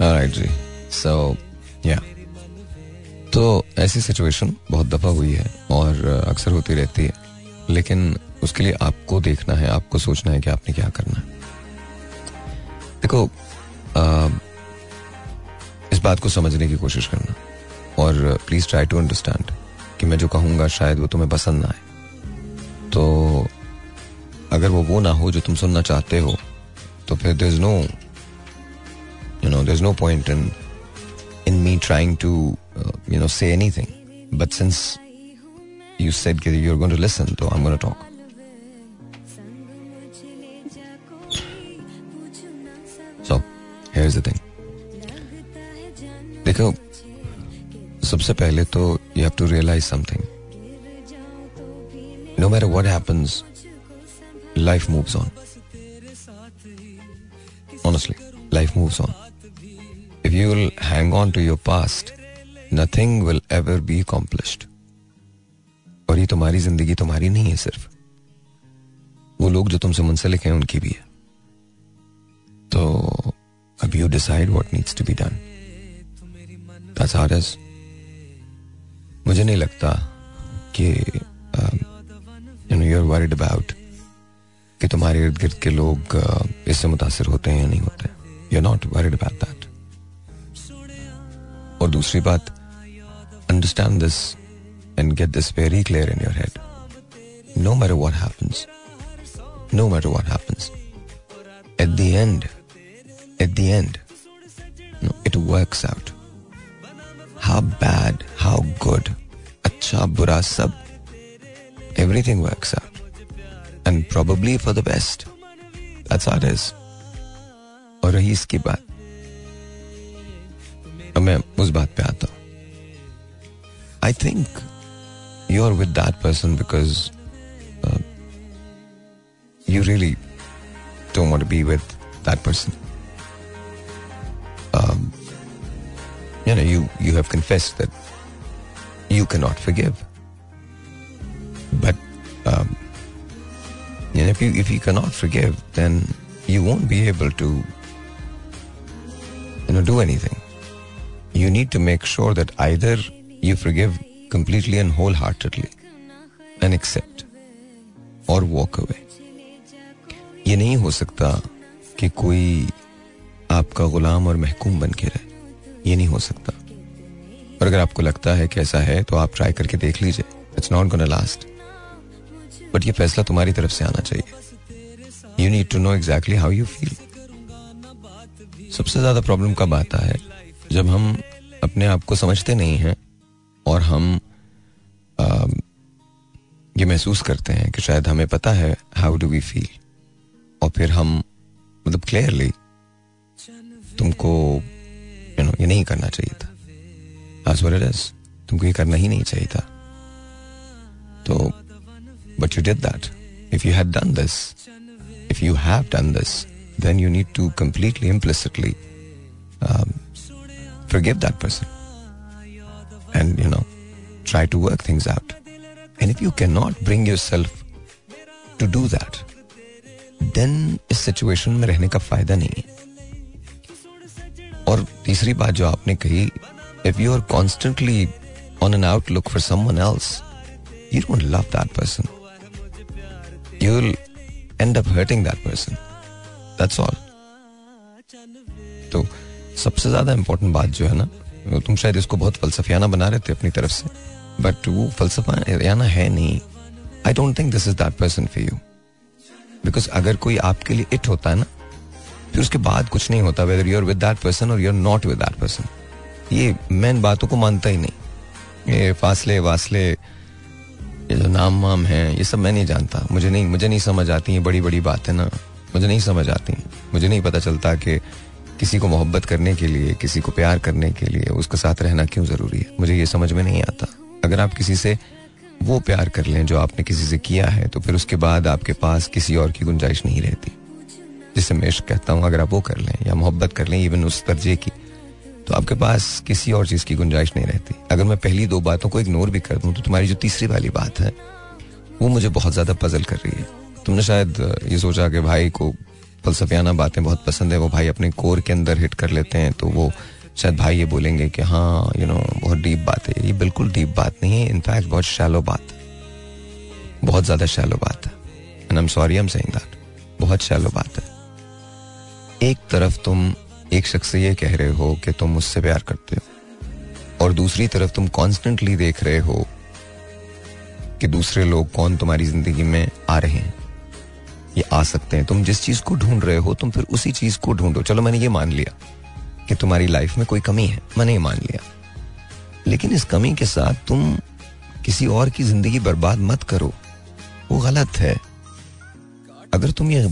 ऑलराइट जी। सो या तो ऐसी सिचुएशन बहुत दफ़ा हुई है और अक्सर होती रहती है। लेकिन उसके लिए आपको देखना है आपको सोचना है कि आपने क्या करना है। देखो आ, इस बात को समझने की कोशिश करना और प्लीज़ ट्राई टू अंडरस्टैंड कि मैं जो कहूँगा शायद वो तुम्हें पसंद ना आए तो अगर वो वो ना हो जो तुम सुनना चाहते हो तो फिर there is no you know there is no point in in me trying to you know say anything but since you said that you're going to listen, so I'm going to talk. So, here's the thing. देखो, सबसे पहले तो you have to realise something no matter what happens life moves on honestly life moves on if you will hang on to your past nothing will ever be accomplished और ये तुम्हारी ज़िंदगी तुम्हारी नहीं है सिर्फ़। वो लोग जो तुमसे मुंसलिक हैं, उनकी भी है। तो अब you decide what needs to be done that's it मुझे नहीं लगता कि you know you are worried about कि तुम्हारे इर्द गिर्द के लोग इससे मुतासर होते हैं या नहीं होते you are not worried about that और दूसरी बात understand this and get this very clear in your head no matter what happens no matter what happens at the end at the end it works out how bad how good अच्छा बुरा सब everything works out. And probably for the best. That's how it is. और रही इसकी बात अब मैं उस बात पे आता हूँ I think you are with that person because you really don't want to be with that person you know you you have confessed that you cannot forgive but um, you know, if you if you cannot forgive, then you won't be able to you know do anything. You need to make sure that either you forgive completely and wholeheartedly and accept or walk away. ये नहीं हो सकता कि कोई आपका गुलाम और महकूम बन के रहे ये नहीं हो सकता। और अगर आपको लगता है कि ऐसा है तो आप ट्राई करके देख लीजिए। It's not gonna last but ये फैसला तुम्हारी तरफ़ से आना चाहिए। You need to know exactly how you feel सबसे ज़्यादा प्रॉब्लम कब आता है? जब हम अपने आप को समझते नहीं हैं और हम आ, ये महसूस करते हैं कि शायद हमें पता है हाउ डू वी फील और फिर हम मतलब क्लियरली तुमको यू नो ये नहीं करना चाहिए था what it is. तुमको ये करना ही नहीं चाहिए था तो you did that. If you had done this, if you have done this, then you need to completely implicitly um, forgive that person and, you know, try to work things out. And if you cannot bring yourself to do that, then इस situation में रहने का फ़ायदा नहीं है और तीसरी बात जो आपने कही if you are constantly on an outlook for someone else you don't love that person you will end up hurting that person. That's all. तो सबसे ज़्यादा इंपॉर्टेंट बात जो है ना तुम शायद इसको बहुत फलसफियाना बना रहे थे अपनी तरफ़ से बट वो फलसफियाना है नहीं I don't think this is that person for you because अगर कोई आपके लिए इट होता है ना फिर उसके बाद कुछ नहीं होता whether you're with that person और you're not with that person ये मैं इन बातों को मानता ही नहीं। ये फासले, वासले, ये जो नाम वाम है, ये सब मैं नहीं जानता। मुझे नहीं मुझे नहीं समझ आती है बड़ी बड़ी बातें ना। मुझे नहीं समझ आती मुझे नहीं पता चलता कि किसी को मोहब्बत करने के लिए, किसी को प्यार करने के लिए उसके साथ रहना क्यों ज़रूरी है? मुझे ये समझ में नहीं आता। अगर आप किसी से वो प्यार कर लें जो आपने किसी से किया है तो फिर उसके बाद आपके पास किसी और की गुंजाइश नहीं रहती। जिसे मैं इश्क कहता हूँ, अगर आप वो कर लें या मोहब्बत कर लें इवन उस दर्जे की तो आपके पास किसी और चीज़ की गुंजाइश नहीं रहती। अगर मैं पहली दो बातों को इग्नोर भी कर दूँ तो तुम्हारी जो तीसरी वाली बात है, वो मुझे बहुत ज़्यादा पजल कर रही है। तुमने शायद ये सोचा कि भाई को फलसफियाना बातें बहुत पसंद है, वो भाई अपने कोर के अंदर हिट कर लेते हैं तो वो शायद भाई ये बोलेंगे कि हाँ यू नो बहुत डीप बात है। ये बिल्कुल डीप बात नहीं है इनफैक्ट बहुत शैलो बात बहुत ज़्यादा शैलो बात है। And I am sorry am saying that बहुत शैलो बात है। एक तरफ़ तुम एक शख्स से ये कह रहे हो कि तुम मुझसे प्यार करते हो, और दूसरी तरफ़ तुम कॉन्स्टेंटली देख रहे हो कि दूसरे लोग कौन तुम्हारी ज़िंदगी में आ रहे हैं, ये आ सकते हैं। तुम जिस चीज़ को ढूंढ रहे हो, तुम फिर उसी चीज़ को ढूंढो। चलो, मैंने ये मान लिया कि तुम्हारी लाइफ में कोई कमी है, मैंने ये मान लिया। लेकिन इस कमी के साथ तुम किसी और की ज़िंदगी बर्बाद मत करो। वो गलत है। अगर तुम ये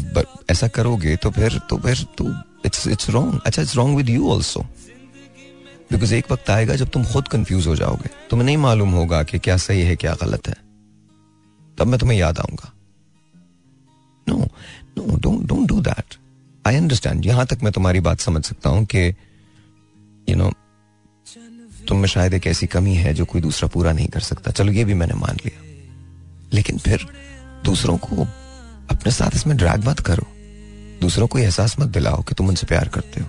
ऐसा करोगे तो फिर तो फिर तो इट्स इट्स रॉन्ग अच्छा it's wrong with you also because एक वक्त आएगा जब तुम खुद कंफ्यूज हो जाओगे। तुम्हें नहीं मालूम होगा कि क्या सही है, क्या गलत है। तब मैं तुम्हें याद आऊँगा। No no don't don't do that I understand यहाँ तक मैं तुम्हारी बात समझ सकता हूँ कि यू नो तुम में शायद एक ऐसी कमी है जो कोई दूसरा पूरा नहीं कर सकता। चलो, ये भी मैंने मान लिया। लेकिन फिर दूसरों को अपने साथ इसमें ड्रैग मत करो। दूसरों को एहसास मत दिलाओ कि तुम उनसे प्यार करते हो।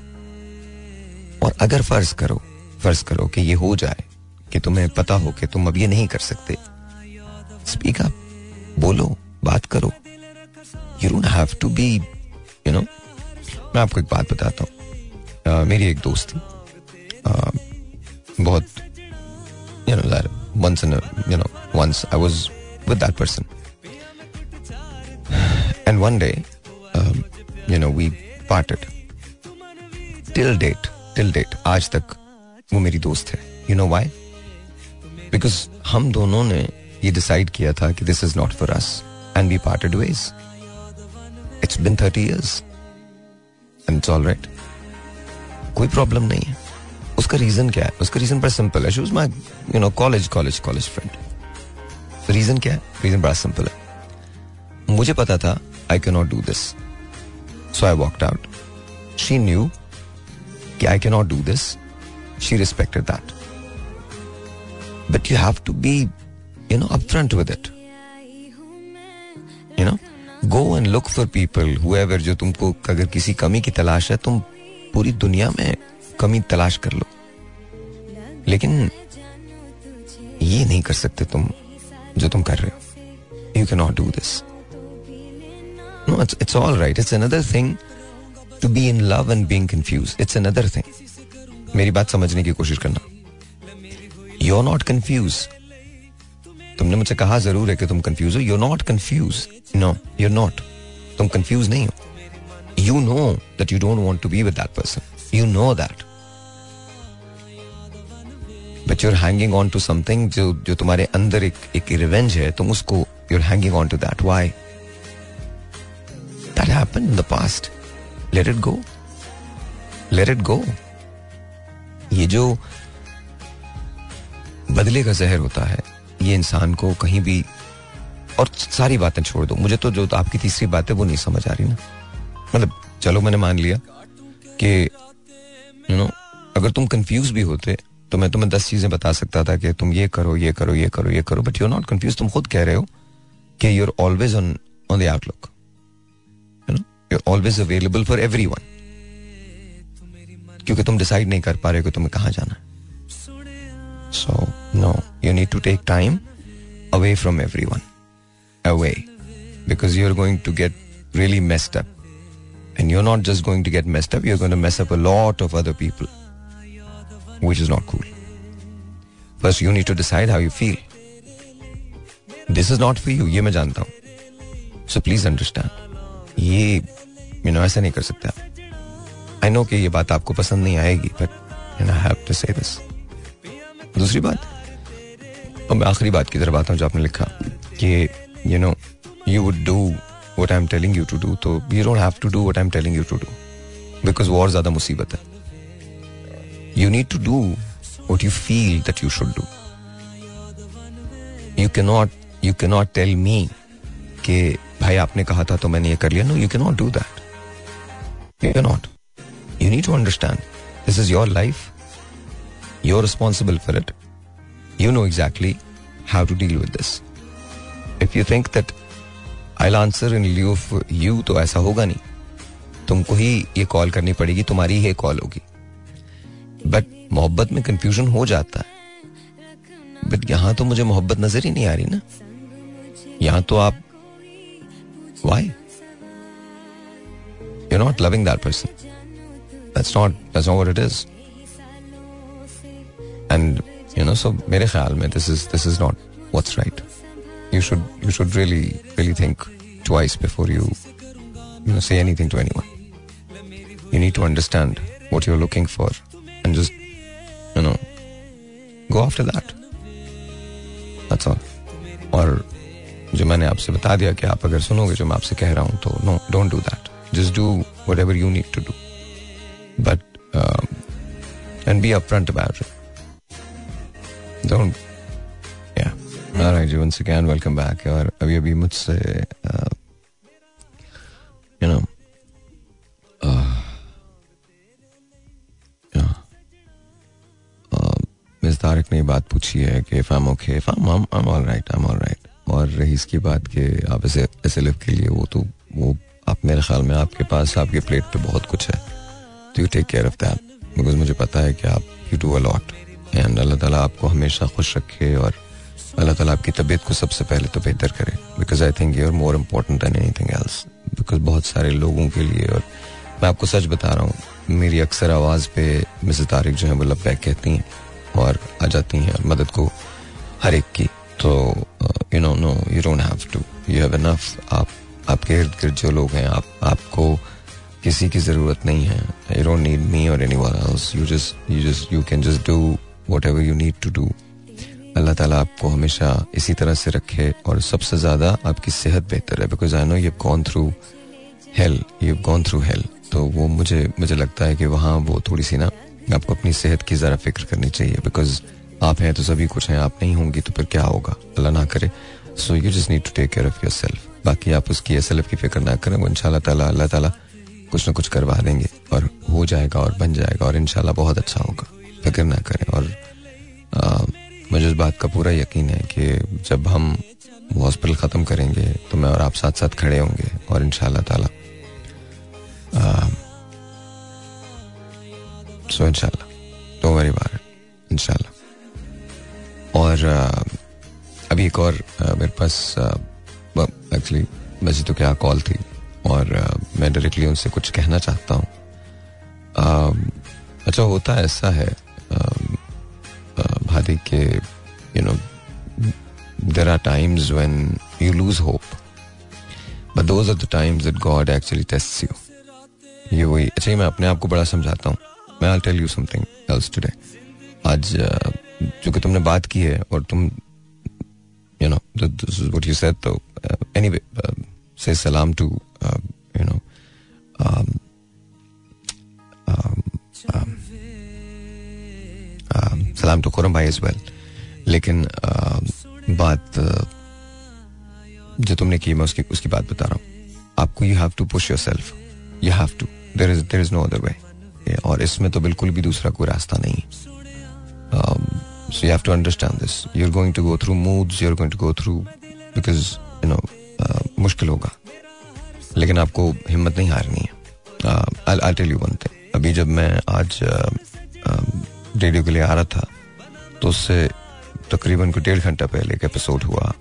और अगर फ़र्ज़ करो फ़र्ज़ करो कि ये हो जाए कि तुम्हें पता हो कि तुम अब ये नहीं कर सकते। स्पीक अप बोलो बात करो। You don't have to be you know मैं आपको एक बात बताता हूँ। मेरी एक दोस्त थी। uh, बहुत you know that in a you know once I was with that person one day um, you know we parted. Till date till date आज तक वो मेरी दोस्त है यू नो वाई बिकॉज़ हम दोनों ने ये डिसाइड किया था कि this is not for us and we parted ways it's been thirty years and it's all right कोई प्रॉब्लम नहीं है। उसका रीजन क्या है? उसका रीजन बड़ा सिंपल है। She was my you know college college college friend reason क्या है? रीजन बड़ा सिंपल है। मुझे पता था I can not do this so I walked out she knew कि I can not do this she respected that but you have to be you know upfront with it you know go and look for people whoever जो तुमको, अगर किसी कमी की तलाश है, तुम पूरी दुनिया में कमी तलाश कर लो। लेकिन ये नहीं कर सकते तुम, जो तुम कर रहे हो। You can not do this no it's it's all right it's another thing to be in love and being confuse it's another thing मेरी बात समझने की कोशिश करना। यू आर नॉट कंफ्यूज तुमने मुझसे कहा ज़रूर है कि तुम कंफ्यूज हो। You not confuse no you not तुम कंफ्यूज नहीं हो। You know that you don't want to be with that person you know that but you're hanging on to something जो जो तुम्हारे अंदर एक एक रिवेंज है, तुम उसको you're hanging on to that why that happen in the past let it go let it go ये जो बदले का जहर होता है, ये इंसान को कहीं भी और सारी बातें छोड़ दो। मुझे तो जो आपकी तीसरी बात है वो नहीं समझ आ रही ना। मतलब चलो मैंने मान लिया कि यू नो अगर तुम कंफ्यूज भी होते तो मैं तुम्हें दस चीज़ें बता सकता था कि तुम ये करो ये करो ये करो ये करो बट यू नॉट कंफ्यूज तुम खुद कह रहे हो कि you are always on on the outlook are always available for everyone क्योंकि तुम डिसाइड नहीं कर पा रहे हो तुम्हें कहाँ जाना है so no you need to take time away from everyone away because you are going to get really messed up and you're not just going to get messed up, you're going to mess up a lot of other people, which is not cool. First, you need to decide how you feel. This is not for you, ये मैं जानता हूँ. So please understand. ये you know ऐसा नहीं कर सकते। I know कि ये बात आपको पसंद नहीं आएगी but you I have to say this दूसरी बात, अब आखिरी बात की तरफ़ आता हूँ जो आपने लिखा, कि you know you would do what I am telling you to do तो you don't have to do what I am telling you to do because war ज़्यादा मुसीबत है। You need to do what you feel that you should do you cannot you cannot tell me के भाई आपने कहा था तो मैंने ये कर लिया। No you can not do that you can not you need to understand this is your life your responsible for it you know exactly how to deal with this if you think that I answer in lieu of you तो ऐसा होगा नहीं। तुमको ही ये call करनी पड़ेगी, तुम्हारी ही कॉल होगी। बट मोहब्बत में कंफ्यूजन हो जाता है। बट यहाँ तो मुझे मोहब्बत नज़र ही नहीं आ रही ना। यहाँ तो आप Why? You're not loving that person. That's not that's not what it is. And you know, so this is this is not what's right. You should you should really really think twice before you you know say anything to anyone. You need to understand what you're looking for and just you know go after that. That's all. Or जो मैंने आपसे बता दिया कि आप अगर सुनोगे जो मैं आपसे कह रहा हूँ तो no don't do that just do whatever you need to do but and be upfront about it don't ji once again welcome back. और अभी अभी मुझसे you know मिस तारिक ने बात पूछी है कि if I'm okay, if I'm, I'm, I'm all right, I'm all right. और रही इसकी बात कि आप ऐसे ऐसे लिव के लिए वो तो वो आप, मेरे ख्याल में आपके पास, आपके प्लेट पे बहुत कुछ है। तो you take care of that because मुझे पता है कि आप you do a lot and Allah ताला आपको हमेशा खुश रखे और अल्लाह ताला आपकी तबीयत को सबसे पहले तो बेहतर करे। Because I think you're more important than anything else because बहुत सारे लोगों के लिए और मैं आपको सच बता रहा हूँ, मेरी अक्सर आवाज़ पे मिस तारिक जो है वो लबैक कहती हैं और आ जाती हैं मदद को हर एक की। तो you know no you don't have to you have enough आप, आपके इर्द गिर्द जो लोग हैं, आप, आपको किसी की ज़रूरत नहीं है। यू डोंट नीड मी और anyone else you just you just you can just do whatever you need to do Allah ताला आपको हमेशा इसी तरह से रखे और सबसे ज़्यादा आपकी सेहत बेहतर है। Because I know you gone through hell you gone through hell तो वो मुझे मुझे लगता है कि वहाँ वो थोड़ी सी ना, आपको अपनी सेहत की ज़रा फ़िक्र करनी चाहिए। बिकॉज़ आप हैं तो सभी कुछ हैं, आप नहीं होंगी तो फिर क्या होगा? अल्लाह ना करे। So you just need to take care of yourself बाकी आप उसकी एस एल एफ़ की फ़िक्र ना करें, वो इनशाला ताला, अल्लाह ताला कुछ ना कुछ करवा देंगे और हो जाएगा और बन जाएगा और इनशाला बहुत अच्छा होगा। फ़िक्र ना करें और मुझे उस बात का पूरा यकीन है कि जब हम हॉस्पिटल ख़त्म करेंगे तो मैं और आप साथ साथ खड़े होंगे और इन ताला सो इनशाला तो मेरी बार इनशाला और अभी एक और मेरे पास एक्चुअली वैसे तो क्या कॉल थी और मैं डायरेक्टली उनसे कुछ कहना चाहता हूँ। अच्छा होता ऐसा है भादी के you know there are times when you lose hope but those are the times that God actually tests you ये वही अच्छा मैं अपने आप को बड़ा समझाता हूँ। मैं I tell you something else today आज चूँकि तुमने बात की है और तुम you know this is what you said तो एनीवे से सलाम टू यू नो सलाम टू खुरम भाई इज़ वेल लेकिन बात जो तुमने की मैं उसकी उसकी बात बता रहा हूँ आपको you have to push yourself you have to there is there is no other way और इसमें तो बिल्कुल भी दूसरा कोई रास्ता नहीं so you have to understand this you are going to go through moods you are going to go through because you know मुश्किल होगा लेकिन आपको हिम्मत नहीं हारनी है I tell you one thing अभी जब मैं आज रेडियो के लिए आ रहा था तो उससे तकरीबन को डेढ़ घंटा पहले एक एपिसोड हुआ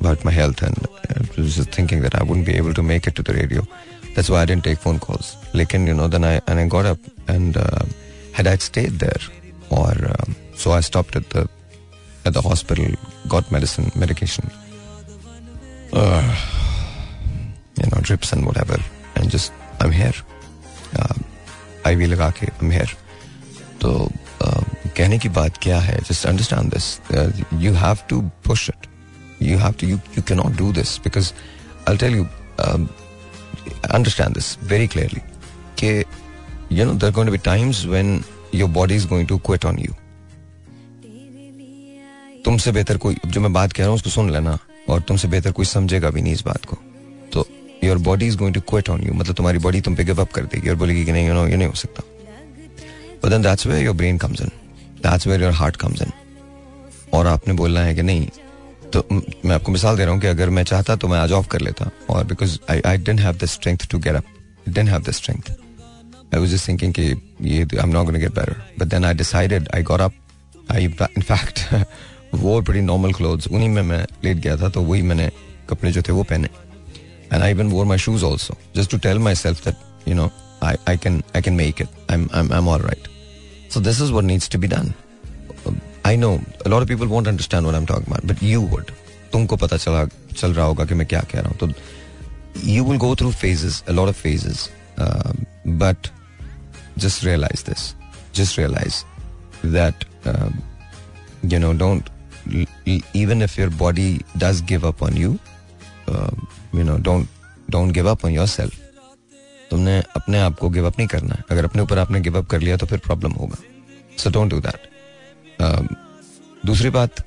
about my health and uh, just thinking that I wouldn't be able to make it to the radio. That's why I didn't take phone calls. Lekin, you know, then I and I got up and uh, had I stayed there, or um, so I stopped at the at the hospital, got medicine, medication, uh, you know, drips and whatever, and just I'm here. Uh, IV लगा के I'm here. तो कहने की बात क्या है? Just understand this you have to push it you have to you you can not do this because I tell you understand this very clearly कि you know there going to be times when your body is going to quit on you तुमसे बेहतर कोई, जो मैं बात कह रहा हूँ, उसको सुन लेना और तुमसे बेहतर कोई समझेगा भी नहीं इस बात को। तो your body is going to quit on you मतलब तुम्हारी बॉडी तुम पे गिव अप कर देगी और बोलेगी कि नहीं यू नो ये नहीं हो सकता। But then that's where your brain comes in that's where your heart comes in और आपने बोलना है कि नहीं तो मैं आपको मिसाल दे रहा हूँ कि अगर मैं चाहता तो मैं आज ऑफ़ कर लेता। और because I I didn't have the strength to get up didn't have the strength I was thinking कि ये I am not get better but then I decided I got up I in fact वो बड़ी normal clothes उन्हीं में मैं late गया था तो वही मैंने कपड़े जो थे वो पहने and I even wore my shoes also just to tell myself that you know I I can I can make it I am I am all right this is what needs to be done. I know a lot of people won't understand what I'm talking about, but you would. तुमको पता चला चल रहा होगा कि मैं क्या कह रहा हूँ तो through phases, a lot of phases, uh, but just realize this. Just realize that uh, you know don't even if your body does give up on you, uh, you know don't don't give up on yourself. तुमने अपने आप को give up नहीं करना है। अगर अपने ऊपर आपने गिव अप कर लिया तो फिर प्रॉब्लम होगा। सो डोंट डू दैट दूसरी बात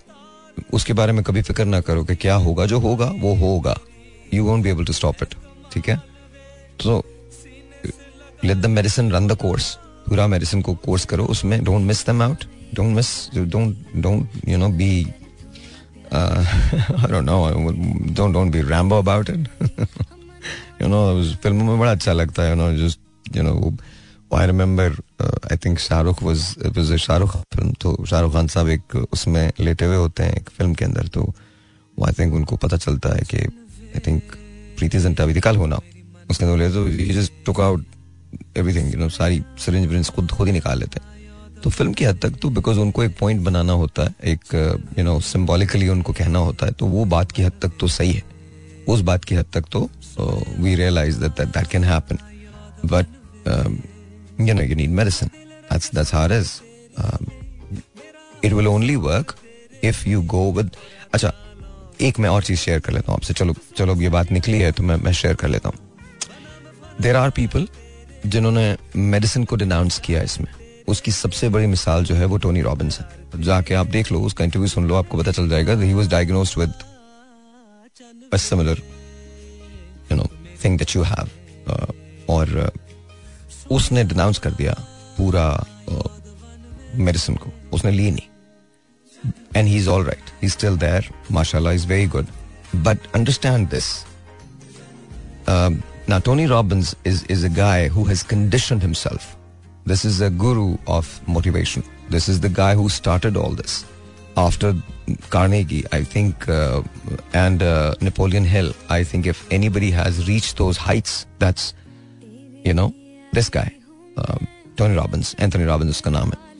उसके बारे में कभी फ़िक्र ना करो कि क्या होगा। जो होगा वो होगा। You won't be able to stop it ठीक है? तो let the medicine run the course पूरा मेडिसिन को कोर्स करो, उसमें don't miss them out don't miss don't don't you know be I don't know don't don't be Rambo about it you know फ़िल्मों में बड़ा अच्छा लगता है you know just you know I remember I think Shahrukh was it was Shahrukh film तो शाहरुख खान साहब एक उसमें लेटे हुए होते हैं एक फ़िल्म के अंदर तो आई थिंक उनको पता चलता है कि आई थिंक प्रीति जिंटा भी कल होना उसके अंदर तो just took out everything you know सारी सिरिंज विरिंज खुद खुद ही निकाल लेते हैं। तो फ़िल्म की हद तक तो बिकॉज़ उनको एक पॉइंट बनाना होता है एक यू नो सिंबॉलिकली उनको कहना होता है तो वो बात की हद तक तो सही है। उस बात की हद तक तो we realise that that can happen but you need medicine. That's that's how it is. Um, it will only work if you go with अच्छा एक मैं और चीज़ शेयर कर लेता हूँ आपसे। चलो चलो ये बात निकली है तो मैं मैं शेयर कर लेता हूँ। देर आर पीपल जिन्होंने मेडिसिन को डिनाउंस किया इसमें उसकी सबसे बड़ी मिसाल जो है वो टोनी रॉबिन्स है। जाके आप देख लो उसका इंटरव्यू सुन लो आपको पता चल जाएगा he was diagnosed with you know thing that you have uh, और uh, उसने डिनाउंस कर दिया पूरा मेडिसिन uh, को। उसने ली नहीं। And he is all right he still there माशाल्लाह is very good but understand this Now, Tony Robbins is, is a guy who has conditioned himself. This is a guru of motivation. This is the guy who started all this. After Carnegie, I think, uh, and uh, Napoleon Hill, I think if anybody has reached those heights, that's, you know, this guy, um, Tony Robbins, Anthony Robbins उसका नाम है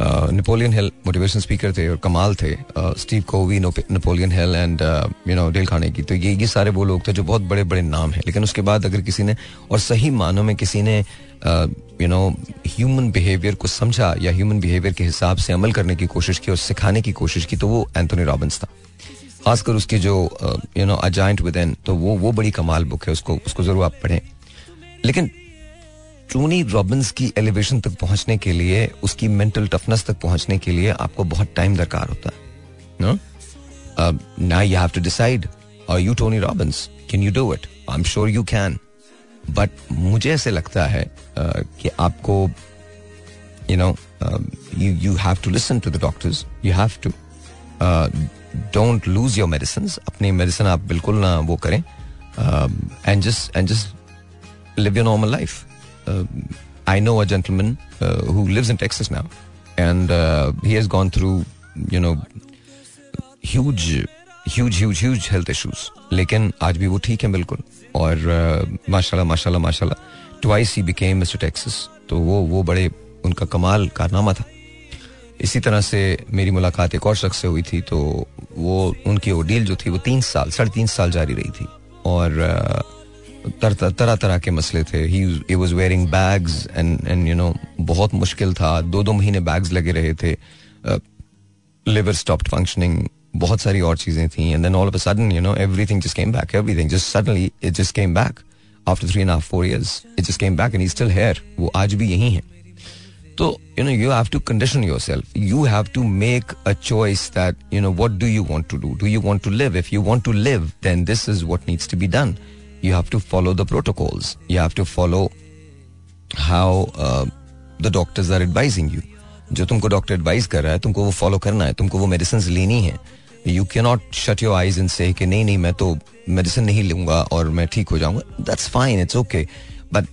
Napoleon Hill motivation speaker थे और कमाल थे। Steve Covey Napoleon Hill and you know Dale खाने की। तो ये ये सारे वो लोग थे जो बहुत बड़े बड़े नाम हैं। लेकिन उसके बाद अगर किसी ने और सही मानों में किसी ने यू नो ह्यूमन बिहेवियर को समझा या ह्यूमन बिहेवियर के हिसाब से अमल करने की कोशिश की और सिखाने की कोशिश की तो वो एंथोनी रॉबिन्स था। खासकर उसकी जो यू नो अजाइंट विद इन तो वो वो बड़ी कमाल बुक है। उसको उसको ज़रूर आप पढ़ें। लेकिन टोनी रॉबिन्स की एलिवेशन तक पहुँचने के लिए, उसकी मेंटल टफनेस तक पहुँचने के लिए आपको बहुत टाइम दरकार होता है, ना? यू हैव टू डिसाइड और you Tony Robbins can you do it I am sure you can but मुझे ऐसे लगता है कि आपको you know you you have to listen to the doctors you have to don't lose your medicine अपनी medicine आप बिल्कुल ना वो करें. And just and just live your normal life I know a gentleman uh, who lives in Texas now, and uh, he has gone through, you know, huge, huge, huge, huge health issues. लेकिन आज भी वो ठीक है बिल्कुल और माशाल्लाह माशाल्लाह माशाल्लाह twice he became Mister Texas तो वो वो बड़े उनका कमाल कारनामा था इसी तरह से मेरी मुलाकात एक और शख्स से हुई थी तो वो उनकी ओडील जो थी वो तीन साल साढ़े तीन साल जारी रही थी। और तरह तरह तरह के मसले थे। He was wearing bags and and you know बहुत मुश्किल था। दो दो महीने बैग्स लगे रहे थे। लिवर स्टॉप्ड फंक्शनिंग बहुत सारी और चीज़ें थी। And then all of a sudden you know everything just came back everything just suddenly it just came back after three and half four years it just came back and still here वो आज भी यही है। तो you know you have to condition yourself you have to make a choice that you know what do you want to do do you want to live if you want to live then this is what needs to be done you have to follow the protocols. You have to follow how uh, the doctors are advising you. जो तुमको doctor advice कर रहा है तुमको वो follow करना है तुमको वो मेडिसिन लेनी है you can not shut eyes in इन से कि नहीं नहीं मैं तो मेडिसिन नहीं लूँगा और मैं ठीक हो जाऊँगा that's fine it's okay but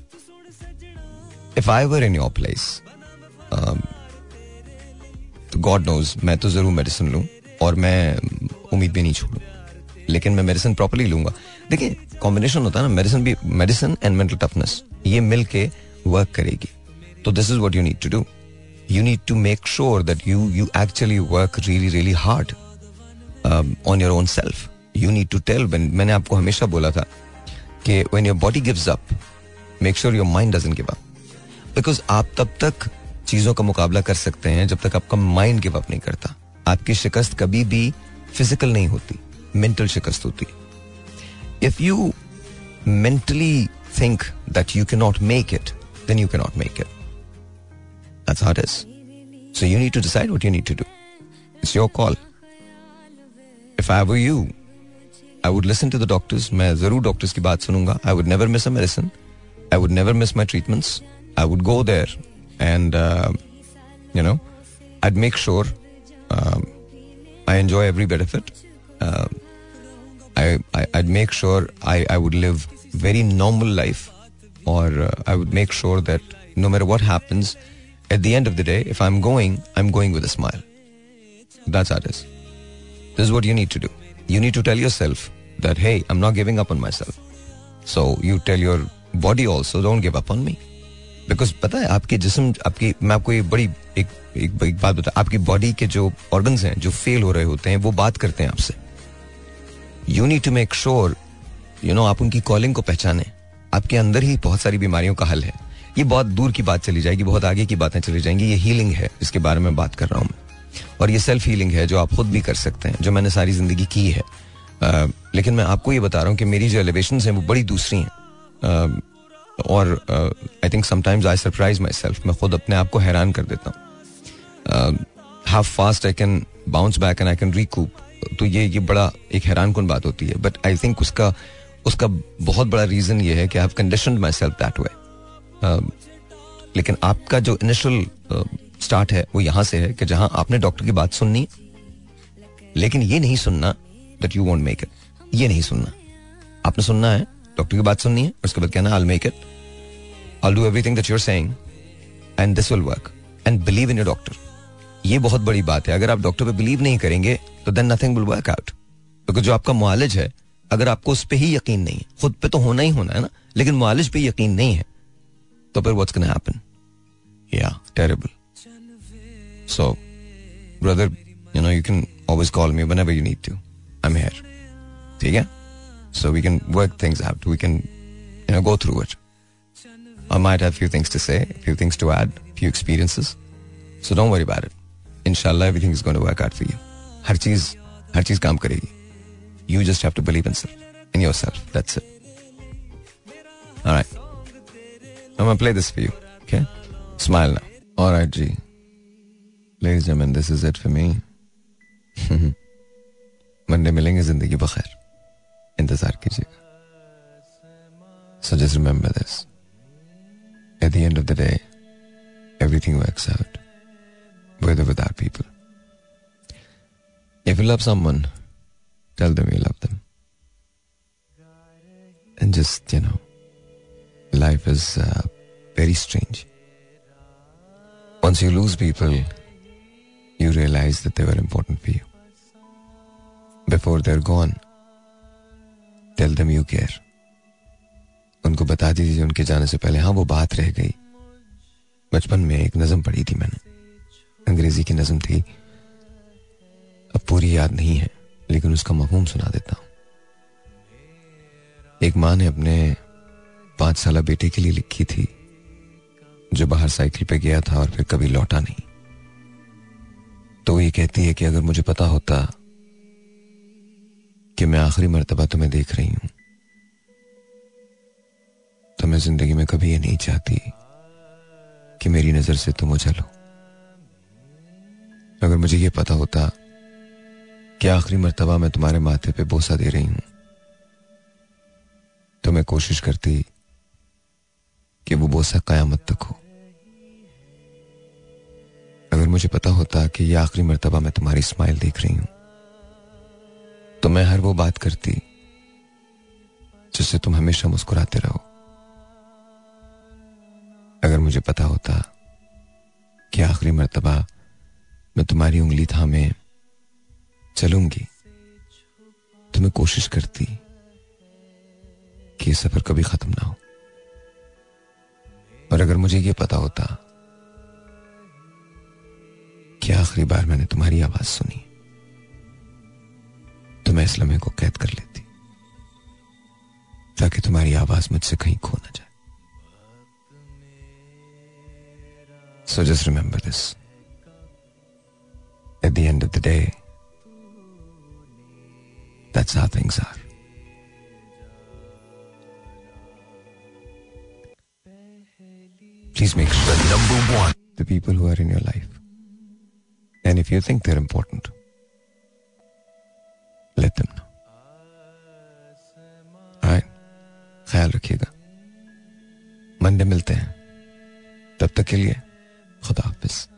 if I were in your place God knows मैं तो ज़रूर मेडिसिन लूँ और मैं उम्मीद भी नहीं छोड़ू लेकिन मैं मेडिसिन प्रॉपरली लूँगा। देखिए कॉम्बिनेशन होता है ना मेडिसिन भी मेडिसिन एंड मेंटल टफनेस ये मिल के वर्क करेगी। तो this is what you need to do you need to make sure that you you actually work really really hard on your own self you need to tell मैंने आपको हमेशा बोला था कि when your body gives up make sure your mind doesn't give up because आप तब तक चीज़ों का मुकाबला कर सकते हैं जब तक आपका माइंड गिव अप नहीं करता। आपकी शिकस्त कभी भी फ़िज़िकल नहीं होती। मेंटल शिकस्त होती if you mentally think that you cannot make it, then you cannot make it. That's how it is. So you need to decide what you need to do. It's your call. If I were you I would listen to the doctors मैं ज़रूर doctors की बात सुनूँगा I would never miss a medicine I would never miss my treatments I would go there and you know I make sure I enjoy every bit of it. Uh, I, I I'd make sure I I would live very normal life, or uh, I would make sure that no matter what happens, at the end of the day, if I'm going, I'm going with a smile. That's how it is. This is what you need to do. You need to tell yourself that hey, I'm not giving up on myself. So you tell your body also, don't give up on me. Because पता है आपके जिसम आपकी मैं आपको ये बड़ी एक, एक, एक बात बता आपकी बॉडी के जो ऑर्गन्स हैं जो फेल हो रहे होते हैं वो बात करते हैं आपसे you need to make sure you know आप उनकी कॉलिंग को पहचाने। आपके अंदर ही बहुत सारी बीमारियों का हल है। ये बहुत दूर की बात चली जाएगी बहुत आगे की बातें चली जाएँगी। ये हीलिंग है जिसके बारे में बात कर रहा हूँ मैं। और ये सेल्फ हीलिंग है जो आप खुद भी कर सकते हैं जो मैंने सारी ज़िंदगी की है। आ, लेकिन मैं आपको ये बता रहा हूँ कि मेरी जो एलिवेशन हैं वो बड़ी दूसरी हैं। और I think sometimes I surprise myself मैं खुद अपने आप को हैरान कर देता हूँ। How fast I can bounce back and I can recoup तो ये ये बड़ा एक हैरान कन बात होती है बट आई थिंक उसका उसका बहुत बड़ा रीजन ये है कि I have condition myself that way लेकिन आपका जो इनिशियल स्टार्ट uh, है वो यहाँ से है कि जहाँ आपने डॉक्टर की बात सुननी लेकिन ये नहीं सुनना that you won't make it ये नहीं सुनना। आपने सुनना है डॉक्टर की बात सुननी है उसके बाद कहना I make it I do everything that you are saying and this will work and believe in your doctor ये बहुत बड़ी बात है। अगर आप डॉक्टर पे बिलीव नहीं करेंगे तो then nothing will work out because जो आपका मुआलिज है अगर आपको उस पर ही यकीन नहीं है खुद पे तो होना ही होना है ना लेकिन मुआलिज पे यकीन नहीं है तो फिर व्हाट्स गोना हैपन या terrible so brother you know you can always call me whenever you need to I am here ठीक है? Work things out. We can, you know, go through it. I might have a few things to say, a few things to add, a few experiences. So don't worry about it. Inshallah, everything is going to work out for you. हर चीज़ हर चीज़ काम करेगी. You just have to believe in self, in yourself. That's it. All right. I'm gonna play this for you. Okay. Smile now. All right, G. Ladies and gentlemen, this is it for me. Monday मिलेंगे ज़िंदगी बखैर इंतज़ार कीजिएगा So just remember this. At the end of the day, everything works out. With without people. If you love someone, tell them you love them. And just, you know, life is uh, very strange. Once you lose people, you realize that they were important for you. Before they're gone, tell them you care उनको बता दीजिए उनके जाने से पहले हाँ वो बात रह गई बचपन में एक नज़म पढ़ी थी मैंने अंग्रेज़ी की नज़म थी। अब पूरी याद नहीं है, लेकिन उसका मफहूम सुना देता हूँ। एक माँ ने अपने पाँच साल बेटे के लिए लिखी थी, जो बाहर साइकिल पे गया था और फिर कभी लौटा नहीं। तो ये कहती है कि अगर मुझे पता होता कि मैं आखिरी मरतबा तुम्हें देख रही हूँ तो मैं ज़िंदगी में कभी ये नहीं चाहती कि मेरी नज़र से तुम उछलो। अगर मुझे ये पता होता कि आखिरी मरतबा मैं तुम्हारे माथे पे बोसा दे रही हूँ तो मैं कोशिश करती कि वो बोसा कयामत तक हो। अगर मुझे पता होता कि ये आखिरी मरतबा मैं तुम्हारी स्माइल देख रही हूँ तो मैं हर वो बात करती जिससे तुम हमेशा मुस्कुराते रहो। अगर मुझे पता होता कि आखिरी मरतबा मैं तुम्हारी उंगली थामे चलूँगी। तो मैं कोशिश करती कि ये सफ़र कभी खत्म ना हो। और अगर मुझे ये पता होता कि आखिरी बार मैंने तुम्हारी आवाज़ सुनी तो मैं इस लम्हे को कैद कर लेती, ताकि तुम्हारी आवाज़ मुझसे कहीं खो ना जाए। So just remember this at the end of the day, that's how things are. Please make sure the number one the people who are in your life. And if you think they're important, let them know. Alright? ख्याल रखिएगा Monday मिलते हैं तब तक के लिए खुदा हाफिज़